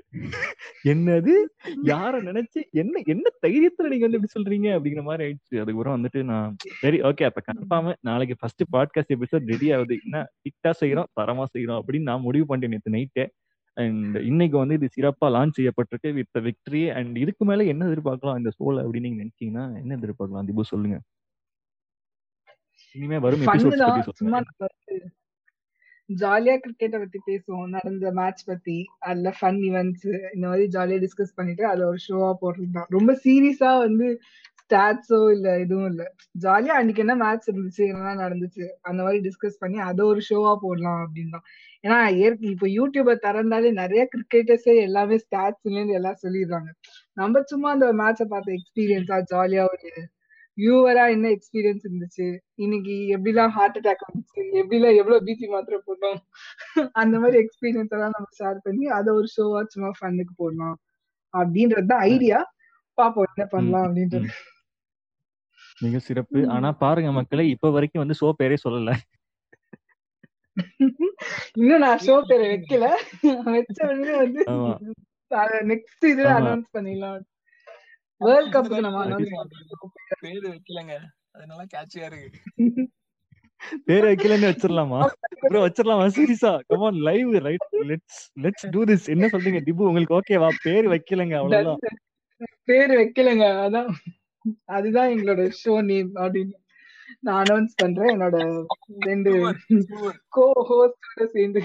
S1: என்னது? யார நினைச்சு என்ன என்ன தைரியத்துல நீங்க வந்து இப்படி சொல்றீங்க? அப்படிங்கிற மாதிரி ஆயிடுச்சு. அதுக்கப்புறம் வந்துட்டு நான் சரி ஓகே அப்ப கன்ஃபார்ம் நாளைக்கு ஃபர்ஸ்ட் பாட்காஸ்ட் எபிசோட் ரெடி ஆகுது. என்ன ஹிட்டா செய்யறோம் தரமா செய்யறோம் அப்படின்னு நான் முடிவு பண்ணிட்டேன் நேற்று நைட்டே அண்ட் இன்னைக்கு வந்து இது சிறப்பா லான்ச் செய்யப்பட்டிருக்கு வித் விக்டரி அண்ட் இதுக்கு மேல என்ன எதிர்பார்க்கலாம் இந்த சோல அப்படின்னு நீங்க நினைச்சீங்கன்னா என்ன எதிர்பார்க்கலாம்? திபு சொல்லுங்க. இனிமே வரும்
S3: சும்மா ஜாலியா கிரிக்கெட்டை பத்தி பேசுவோம். நடந்த மேட்ச் பத்தி அதுல ஃபன் இவெண்ட்ஸ் இந்த மாதிரி ஜாலியா டிஸ்கஸ் பண்ணிட்டு அது ஒரு ஷோவா தான். ரொம்ப சீரியஸா வந்து ஸ்டாட்ஸோ இல்ல எதுவும் இல்ல. ஜாலியா அன்னைக்கு என்ன மேட்ச் இருந்துச்சு என்ன நடந்துச்சு அந்த மாதிரி டிஸ்கஸ் பண்ணி அதை ஒரு ஷோவா போடலாம் அப்படின்னு தான். ஏன்னா ஏற்க இப்போ யூடியூப திறந்தாலே நிறைய கிரிக்கெட்டர்ஸே எல்லாமே ஸ்டாட்ஸ்ல எல்லாம் சொல்லிடுறாங்க. நம்ம சும்மா அந்த மேட்சை பார்த்த எக்ஸ்பீரியன்ஸா ஜாலியா ஒரு வியூவரா என்ன எக்ஸ்பீரியன்ஸ் இருந்துச்சு? இன்னைக்கு எப்படிலாம் ஹார்ட் அட்டாக் வந்துச்சு? எப்படிலாம் எவ்வளவு பிபி மாத்திரை போட்டோம்? அந்த மாதிரி எக்ஸ்பீரியன்ஸ் எல்லாம் நம்ம ஷேர் பண்ணி அதை ஒரு ஷோவா சும்மா ஃபன்னுக்கு போடலாம் அப்படின்றது தான் ஐடியா பாப்போம் என்ன பண்ணலாம் அப்படின்றது.
S1: மிக சிறப்பு. ஆனா பாருங்க மக்களே இப்ப வரைக்கும் வந்து ஷோ பேரே சொல்லல.
S3: இன்னும் நான் ஷோ பேரை வைக்கல. வச்ச உடனே வந்து நெக்ஸ்ட் இதுல
S1: ஆமா.
S3: அனௌன்ஸ் பண்ணிடலாம். வேர்ல்ட் கப்புக்கு நம்ம
S2: பேரு வைக்கலங்க. அதனால கேட்சியா இருக்கு.
S1: பேர் வைக்கலன்னு வச்சிடலாமா ப்ரோ வச்சிடலாமா சீரியஸா? Come on live right let's let's do this என்ன சொல்றீங்க திபு உங்களுக்கு ஓகேவா பேர் வைக்கலங்க அவ்வளவுதான்.
S3: பேரு வைக்கலங்க அதான். அதுதான் எங்களோட ஷோ நேம் அப்படின்னு நான் அனௌன்ஸ் பண்றேன். என்னோட ரெண்டு கோ ஹோஸ்டோட சேர்ந்து.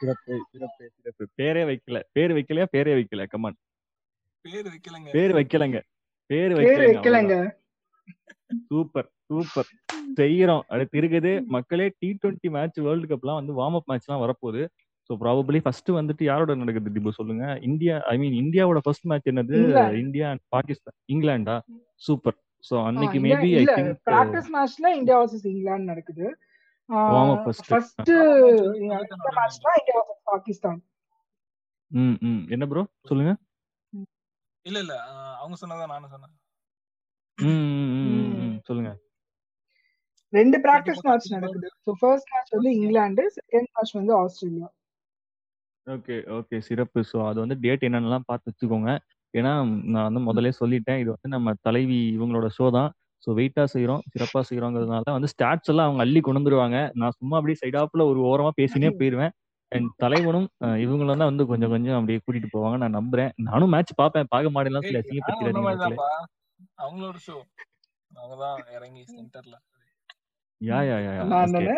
S1: சிறப்பு சிறப்பு சிறப்பு. பேரே வைக்கல. பேர் வைக்கலையா? பேரே வைக்கல. கமான்
S2: பேரு வைக்கலங்க.
S1: பேர் வைக்கலங்க. பேர்
S3: பேரு
S1: வைக்கலங்க. Super super. செய்யறோம். அடுத்து இருக்குது. மக்களே டி டுவெண்ட்டி மேட்ச் வேர்ல்டு கப்லாம் வந்து வார்ம் அப் மேட்ச்லாம் வரப்போகுது. ஸோ ப்ராபபிளி ஃபர்ஸ்ட் வந்துட்டு யாரோட நடக்குது டிபு சொல்லுங்க. இந்தியா ஐ மீன் இந்தியாவோட ஃபர்ஸ்ட் மேட்ச் என்னது. India and Pakistan. இங்கிலாண்டா? சூப்பர்.
S3: ஆ,
S1: அன்னைக்கு மேபி ஐ திங்க்
S3: பிராக்டிஸ் மேட்ச்ல இந்தியா வர்சஸ் இங்கிலாந்து நடக்குது. ஃபர்ஸ்ட் பாகிஸ்தான்.
S1: ம் ம். என்ன ப்ரோ சொல்லுங்க.
S2: இல்ல இல்ல. அவங்க சொன்னதான் நானும் சொன்னேன்.
S1: ம் சொல்லுங்க.
S3: ரெண்டு பிராக்டிஸ் மேட்ச். நடக்குது. ஸோ ஃபர்ஸ்ட் மேட்ச் வந்து இங்கிலாந்து செகண்ட் மேட்ச் வந்து ஆஸ்திரேலியா.
S1: Okay okay. சிறப்பு. ஸோ அது வந்து டேட் என்னென்னலாம் பார்த்து வச்சுக்கோங்க. ஏன்னா நான் வந்து முதல்ல சொல்லிட்டேன். இது வந்து நம்ம தலைவி இவங்களோட ஷோ தான். ஸோ வெயிட்டா செய்கிறோம் சிறப்பாக செய்கிறோங்கிறதுனால வந்து ஸ்டாட்ஸ் எல்லாம் அவங்க அள்ளி கொண்டு வந்துருவாங்க. நான் சும்மா அப்படியே சைடாப்ல ஒரு ஓரமா பேசினே போயிடுவேன் அண்ட் தலைவனும் இவங்களும் தான் வந்து கொஞ்சம் கொஞ்சம் அப்படியே கூட்டிட்டு போவாங்க நான் நம்புறேன். நானும் மேட்ச் பார்ப்பேன். பார்க்க மாட்டேன்லாம் சொல்லி.
S2: அவங்களோட ஷோ அவங்கதான் இறங்கி சென்டர்ல
S1: யா யா யா
S3: நான்
S1: ஓகே.
S3: தானே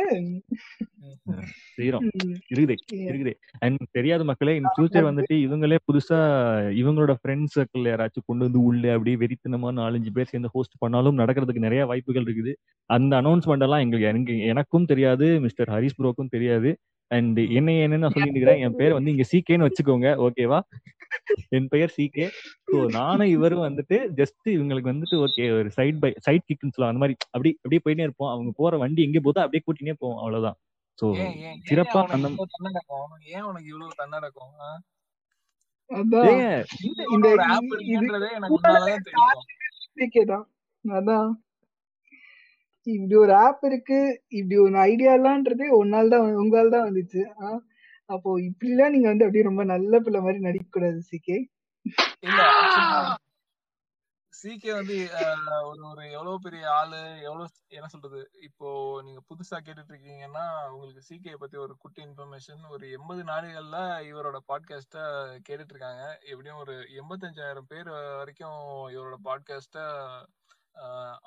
S1: செய்கிறோம்
S3: ம்.
S1: இருக்குது இருக்குது அண்ட் தெரியாத மக்களே இன் ஃபியூச்சர் வந்துட்டு இவங்களே புதுசா இவங்களோட ஃப்ரெண்ட்ஸ் சர்க்கிள் யாராச்சும் கொண்டு வந்து உள்ள அப்படியே வெறித்தனமா நாலஞ்சு பேர் சேர்ந்து ஹோஸ்ட் பண்ணாலும் நடக்கிறதுக்கு நிறைய வாய்ப்புகள் இருக்குது. அந்த அனௌன்ஸ்மெண்ட் எல்லாம் எங்களுக்கு எனக்கு எனக்கும் தெரியாது மிஸ்டர் ஹரிஸ் ப்ரோக்கும் தெரியாது. அண்ட் என்ன என்னன்னு நான் சொல்லிட்டு இருக்கிறேன் என் பேர் வந்து இங்க சிகேன்னு வச்சுக்கோங்க ஓகேவா என் பெயர் சிகே ஸோ நானும் இவரும் வந்துட்டு ஜஸ்ட் இவங்களுக்கு வந்துட்டு ஓகே ஒரு சைட் பை சைட் கிக்னு சொல்லலாம் அந்த மாதிரி அப்படி அப்படியே போயிட்டே இருப்போம். அவங்க போற வண்டி எங்கே போதோ அப்படியே கூட்டினே போவோம் அவ்வளவுதான். ஸோ சிறப்பா அந்த
S2: ஏன் உனக்கு இவ்வளவு தன்னடக்கம்? இந்த
S3: இப்படி ஒரு ஆப் இருக்கு இப்படி ஒரு ஐடியா எல்லாம்ன்றதே நாள் தான் உங்களால் தான் வந்துச்சு ஆ? அப்போ இப்படி எல்லாம் நீங்க வந்து அப்படியே ரொம்ப நல்ல பிள்ளை மாதிரி நடிக்க கூடாது சிகே
S2: சிகே வந்து ஒரு ஒரு எவ்வளவு பெரிய ஆளு எவ்வளவு என்ன சொல்றது இப்போ நீங்க புதுசா கேட்டுட்டு இருக்கீங்கன்னா உங்களுக்கு சிகே பத்தி ஒரு குட்டி இன்ஃபர்மேஷன் ஒரு எண்பது நாடுகள்ல இவரோட பாட்காஸ்ட கேட்டுட்டு இருக்காங்க எப்படியும் ஒரு எண்பத்தஞ்சாயிரம் பேர் வரைக்கும் இவரோட பாட்காஸ்ட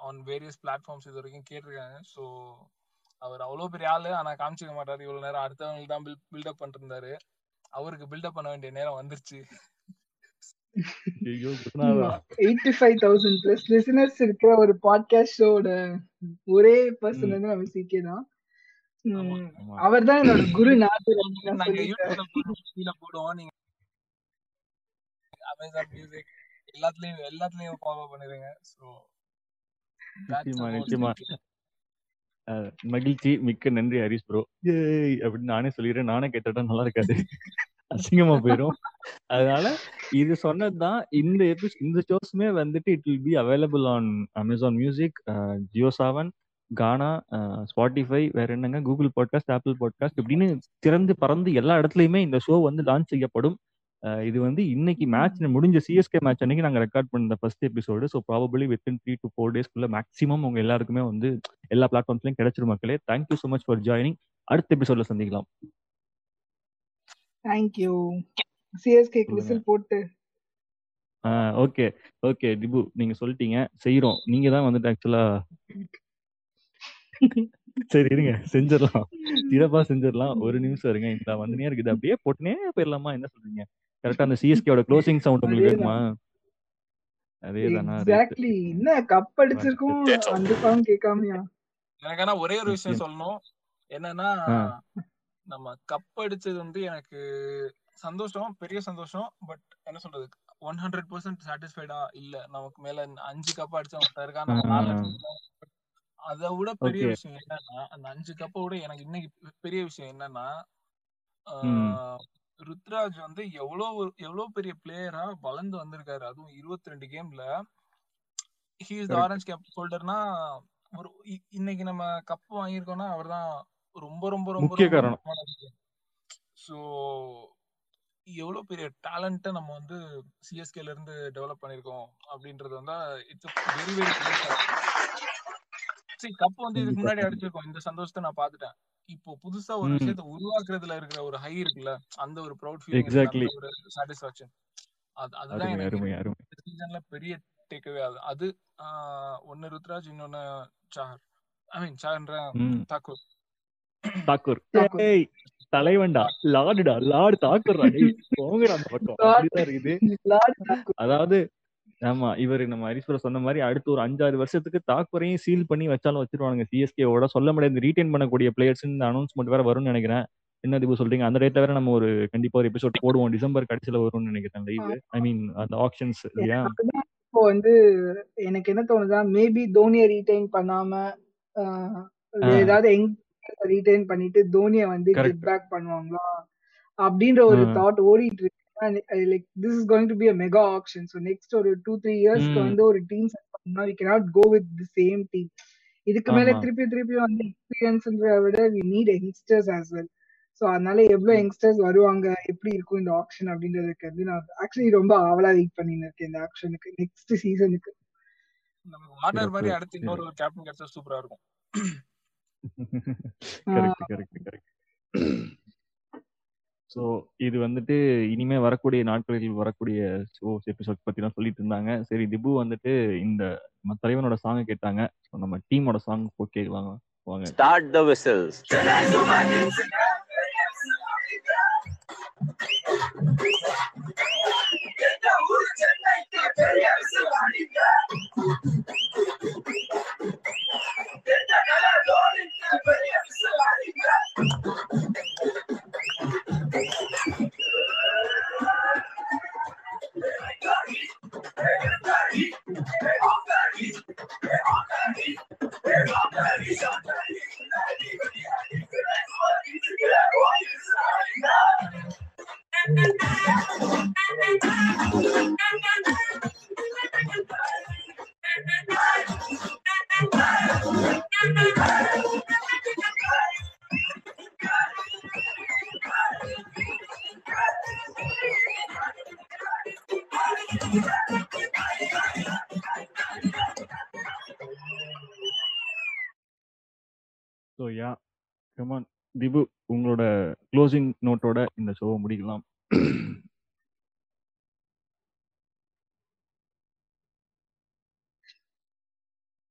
S2: ஆன் வேரியஸ் பிளாட்ஃபார்ம்ஸ் இது வரைக்கும் கேட்டிருக்காங்க. ஸோ அவர் அவ்வளோ பெரிய ஆளு ஆனா காமிச்சிக்க மாட்டாரு. இவ்வளவு நேரம் அடுத்தவங்களுக்கு தான் பில்டப் பண்ணிட்டு இருந்தாரு அவருக்கு பில்டப் பண்ண வேண்டிய நேரம் வந்துருச்சு.
S3: Eighty five thousand plus listeners இருக்கிற ஒரு பாட்காஸ்ட் ஷோட ஒரே பர்சன். வந்து நம்ம சிகே தான். அவர் தான் என்னோட குரு
S2: யூடியூப்ல போடுவோம் நீங்க அமேசான் மியூசிக் எல்லாத்துலயும் எல்லாத்துலயும் ஃபாலோ பண்ணிருங்க. சோ
S1: நிச்சயமா நிச்சயமா. மகிழ்ச்சி மிக்க நன்றி ஹரிஸ் ப்ரோ ஏய் அப்படின்னு நானே சொல்லிடுறேன். நானே கேட்டா நல்லா இருக்காது. அசிங்கமா போயிடும் அதனால இது சொன்னதுதான் இந்த எபிஸ் இந்த ஷோஸ்மே வந்துட்டு it will be available on Amazon music Jio Saavn Gaana Spotify வேற என்னங்க? கூகுள் பாட்காஸ்ட் ஆப்பிள் பாட்காஸ்ட் இப்படின்னு திறந்து பறந்து எல்லா இடத்துலயுமே இந்த ஷோ வந்து லான்ச் செய்யப்படும். இது வந்து இன்னைக்கு மேட்ச் முடிஞ்ச சிஎஸ்கே மேட்ச் அன்னைக்கு நாங்க ரெக்கார்ட் பண்ண first episode so probably within three to four டேஸ்க்குள்ள maximum உங்க எல்லாருக்குமே வந்து எல்லா பிளாட்ஃபார்ம்ஸ்லயும் கிடைச்சிரும் மக்களே. Thank you so much for joining அடுத்த எபிசோட்ல சந்திக்கலாம்.
S3: Thank you CSK. விசில் போட்டு.
S1: ஓகே ஓகே டிபு நீங்க சொல்லிட்டீங்க. செய்யறோம் நீங்க தான் வந்துட்டு ஆக்சுவலா சரி இருங்க. செஞ்சிடலாம். சிறப்பா செஞ்சிடலாம். ஒரு நிமிஷம் இருங்க. இந்த வந்துனே இருக்குது அப்படியே போட்டுனே போயிடலாமா? என்ன சொல்றீங்க? கரெக்டா அந்த சிஎஸ்கேவோட க்ளோசிங் சவுண்ட் உங்களுக்கு தானா
S3: எக்ஸாக்ட்லி என்ன கப் அடிச்சிருக்கோம்? அந்த சாங் கேட்காமயா?
S2: எனக்கு ஆனா ஒரே ஒரு விஷயம். சொல்லணும். என்னன்னா. நம்ம கப் அடிச்சது வந்து எனக்கு சந்தோஷம் பெரிய சந்தோஷம். பட் என்ன சொல்றது? ஒன் ஹண்ட்ரட் பர்சன்ட் சாட்டிஸ்ஃபைடா இல்ல நமக்கு மேல அஞ்சு கப் அடிச்சவன் இருக்கா நம்ம நாலு
S1: ஆ.
S2: அடிச்சிருக்கோம். அதை விட பெரிய. விஷயம் என்னன்னா அந்த அஞ்சு கப்பை விட எனக்கு இன்னைக்கு பெரிய விஷயம் என்னன்னா ருத்ராஜ் வந்து எவ்வளவு ஒரு- எவ்வளவு பெரிய பிளேயரா வளர்ந்து வந்திருக்காரு. அதுவும் இருபத்தி ரெண்டு கேம்ல ஹீஸ். ஆரஞ்ச் கேப் ஹோல்டர்னா ஒரு இன்னைக்கு நம்ம கப் வாங்கியிருக்கோம்னா அவர்தான் ரொம்ப ரொம்ப ரொம்ப ரொம்ப ஸோ எவ்வளவு பெரிய டேலண்ட்டை நம்ம வந்து சிஎஸ்கேல இருந்து டெவலப் பண்ணிருக்கோம் அப்படின்றது வந்து இட்ஸ் வெரி வெரி சரி கப் வந்து இதுக்கு முன்னாடி அடிச்சிருக்கோம். இந்த சந்தோஷத்தை நான் பார்த்துட்டேன். இப்போ புதுசா ஒரு விஷயத்தை உருவாக்குறதுல இருக்கிற ஒரு ஹை இருக்குல்ல அந்த ஒரு ப்ரௌட் ஃபீலிங்
S1: எக்ஸாக்ட்லி
S2: ஒரு சாட்டிஸ்பாக்சன் அது அதுதான்
S1: அருமை
S2: எனக்கு சீசன்ல பெரிய டேக்அவே அது. அது ஆஹ், ஒன்னு ருத்ராஜ் இன்னொன்னு சார் ஐ மீன் சார்ன்ற தாக்கூர்.
S1: தாக்கூர். தலைவன்டா. லார்டுடா லார்டு தாக்கூர்டா டேய் போங்கடா அந்த பக்கம். அதாவது ஆமா இவர் நம்ம ஹரிஸ்வர சொன்ன மாதிரி அடுத்து ஒரு அஞ்சாறு வருஷத்துக்கு தாக்கூரையும் சீல் பண்ணி வச்சாலும் வச்சிருவானுங்க. சிஎஸ்கேவோட சொல்ல முடியாது. ரீடைன் பண்ணக்கூடிய பிளேயர்ஸ் இந்த அனௌன்ஸ்மெண்ட் வேற வரும்னு நினைக்கிறேன். என்ன தீபு சொல்றீங்க? அந்த டேட்ல வேற நம்ம ஒரு கண்டிப்பா ஒரு எபிசோட் போடுவோம். டிசம்பர் கடைசியில வரும்னு நினைக்கிறேன் லைவ் ஐ மீன் அந்த ஆப்ஷன்ஸ் இல்லையா?
S3: இப்போ வந்து எனக்கு என்ன தோணுதா மேபி தோனியை ரீடைன் பண்ணாம
S1: ஆ
S3: ஏதாவது எங் ரீடைன் பண்ணிட்டு தோனியை வந்து கெட்
S1: கரெக்ட்
S3: பேக் பண்ணுவாங்களா? அப்படின்ற ஒரு தாட் ஓடிட்டு இருக்கு. Like this is going to be a mega option so next ஒரு டூ த்ரீ இயர்ஸ்க்கு வந்து ஒரு டீம் செட் பண்ணா we cannot go with the same team இதுக்கு மேல திருப்பி திருப்பி வந்து எக்ஸ்பீரியன்ஸ்ன்றத விட we need youngsters as well so அதனால எவ்வளவு
S1: ம்
S3: யங்ஸ்டர்ஸ் வருவாங்க எப்படி இருக்கும் இந்த ஆப்ஷன் அப்படின்றதுக்கு வந்து நான் ஆக்சுவலி ரொம்ப ஆவலா வெயிட் பண்ணின்னு இருக்கேன் இந்த ஆப்ஷனுக்கு நெக்ஸ்ட் சீசனுக்கு
S2: நமக்கு வார்னர் மாதிரி அடுத்து இன்னொரு ஒரு கேப்டன் கிடைச்சா சூப்பரா இருக்கும்.
S1: கரெக்ட் கரெக்ட் கரெக்ட் ஸோ இது வந்துட்டு இனிமே வரக்கூடிய நாட்களில் வரக்கூடிய ஷோஸ் எபிசோட் பத்தி தான் சொல்லிட்டு இருந்தாங்க சரி திபு வந்துட்டு இந்த நம்ம தலைவனோட சாங் கேட்டாங்க. நம்ம டீமோட சாங் போ கேட்கலாம். வாங்க.
S4: Start the whistles.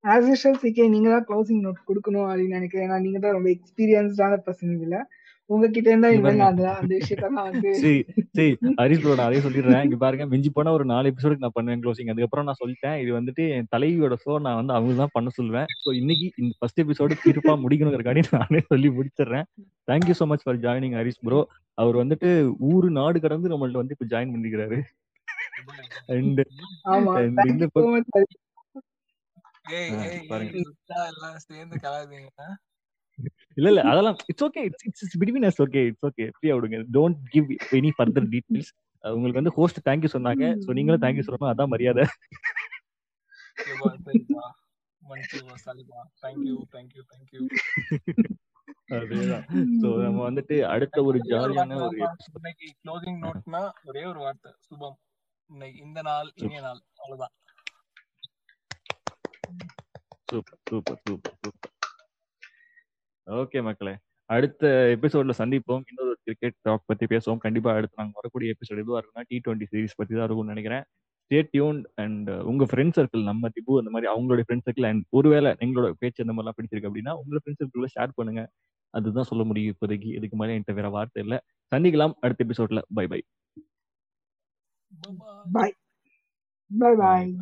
S3: As usual CK நீங்க தான் க்ளோசிங் நோட் கொடுக்கணும் அப்படின்னு நினைக்கிறேன். ஏன்னா நீங்க தான் ரொம்ப எக்ஸ்பீரியன்ஸ்டான பர்சன் இதுல. உங்ககிட்ட இருந்தா அந்த விஷயத்தெல்லாம் வந்து
S1: சரி சரி. ஹரிஷ் ப்ரோ நான் அதே சொல்லிடுறேன். இங்க பாருங்க மிஞ்சி போனா ஒரு நாலு எபிசோடுக்கு நான் பண்ணுவேன் க்ளோசிங் அதுக்கப்புறம் நான் சொல்லிட்டேன். இது வந்துட்டு என் தலைவியோட ஷோ நான் வந்து அவங்க தான் பண்ண சொல்லுவேன். ஸோ இன்னைக்கு இந்த ஃபர்ஸ்ட் எபிசோடு தீர்ப்பா முடிக்கணுங்கிறக்காண்டி நானே சொல்லி முடிச்சிடுறேன். Thank you so much for joining Harish bro அவர் வந்துட்டு ஊரு நாடு கடந்து நம்மள்ட்ட வந்து இப்போ ஜாயின் பண்ணிக்கிறாரு. அண்ட் இல்ல இல்ல அதெல்லாம் it's okay it's it's between us okay it's okay ஃப்ரீயா விடுங்க. Don't give any further details உங்களுக்கு வந்து ஹோஸ்ட் தேங்க்யூ சொன்னாங்க. ஸோ நீங்களும் தேங்க்யூ சொல்லணும். அதான் மரியாதை. அதேதான். ஸோ நம்ம வந்துட்டு அடுத்த ஒரு ஜாலியான ஒரு
S2: இன்னைக்கு க்ளோசிங் நோட்னா ஒரே ஒரு வார்த்தை. சுபம். இன்னைக்கு இந்த நாள் இனிய நாள். அவ்வளவுதான்.
S1: Super super super super. Okay மக்களே அடுத்த எபிசோட்ல சந்திப்போம். இன்னொரு கிரிக்கெட் டாக் பத்தி பேசுவோம். கண்டிப்பா அடுத்து நாங்க வரக்கூடிய எபிசோட் எதுவா இருக்குன்னா டி டுவெண்ட்டி சீரிஸ் பத்தி தான் இருக்கும்னு நினைக்கிறேன். ஸ்டே டியூன் அண்ட் உங்க ஃப்ரெண்ட் சர்க்கிள் நம்ம திபு அந்த மாதிரி அவங்களுடைய ஃப்ரெண்ட் சர்க்கிள் அண்ட் ஒருவேளை எங்களோட பேச்சு அந்த மாதிரிலாம் பிடிச்சிருக்கு அப்படின்னா உங்களோட ஃப்ரெண்ட் சர்க்கிள்ல ஷேர் பண்ணுங்க. அதுதான் சொல்ல முடியும் இப்போதைக்கு. இதுக்கு மேலே என்கிட்ட வேற வார்த்தை இல்லை. சந்திக்கலாம் அடுத்த எபிசோட்ல by bye
S3: bye bye
S1: bye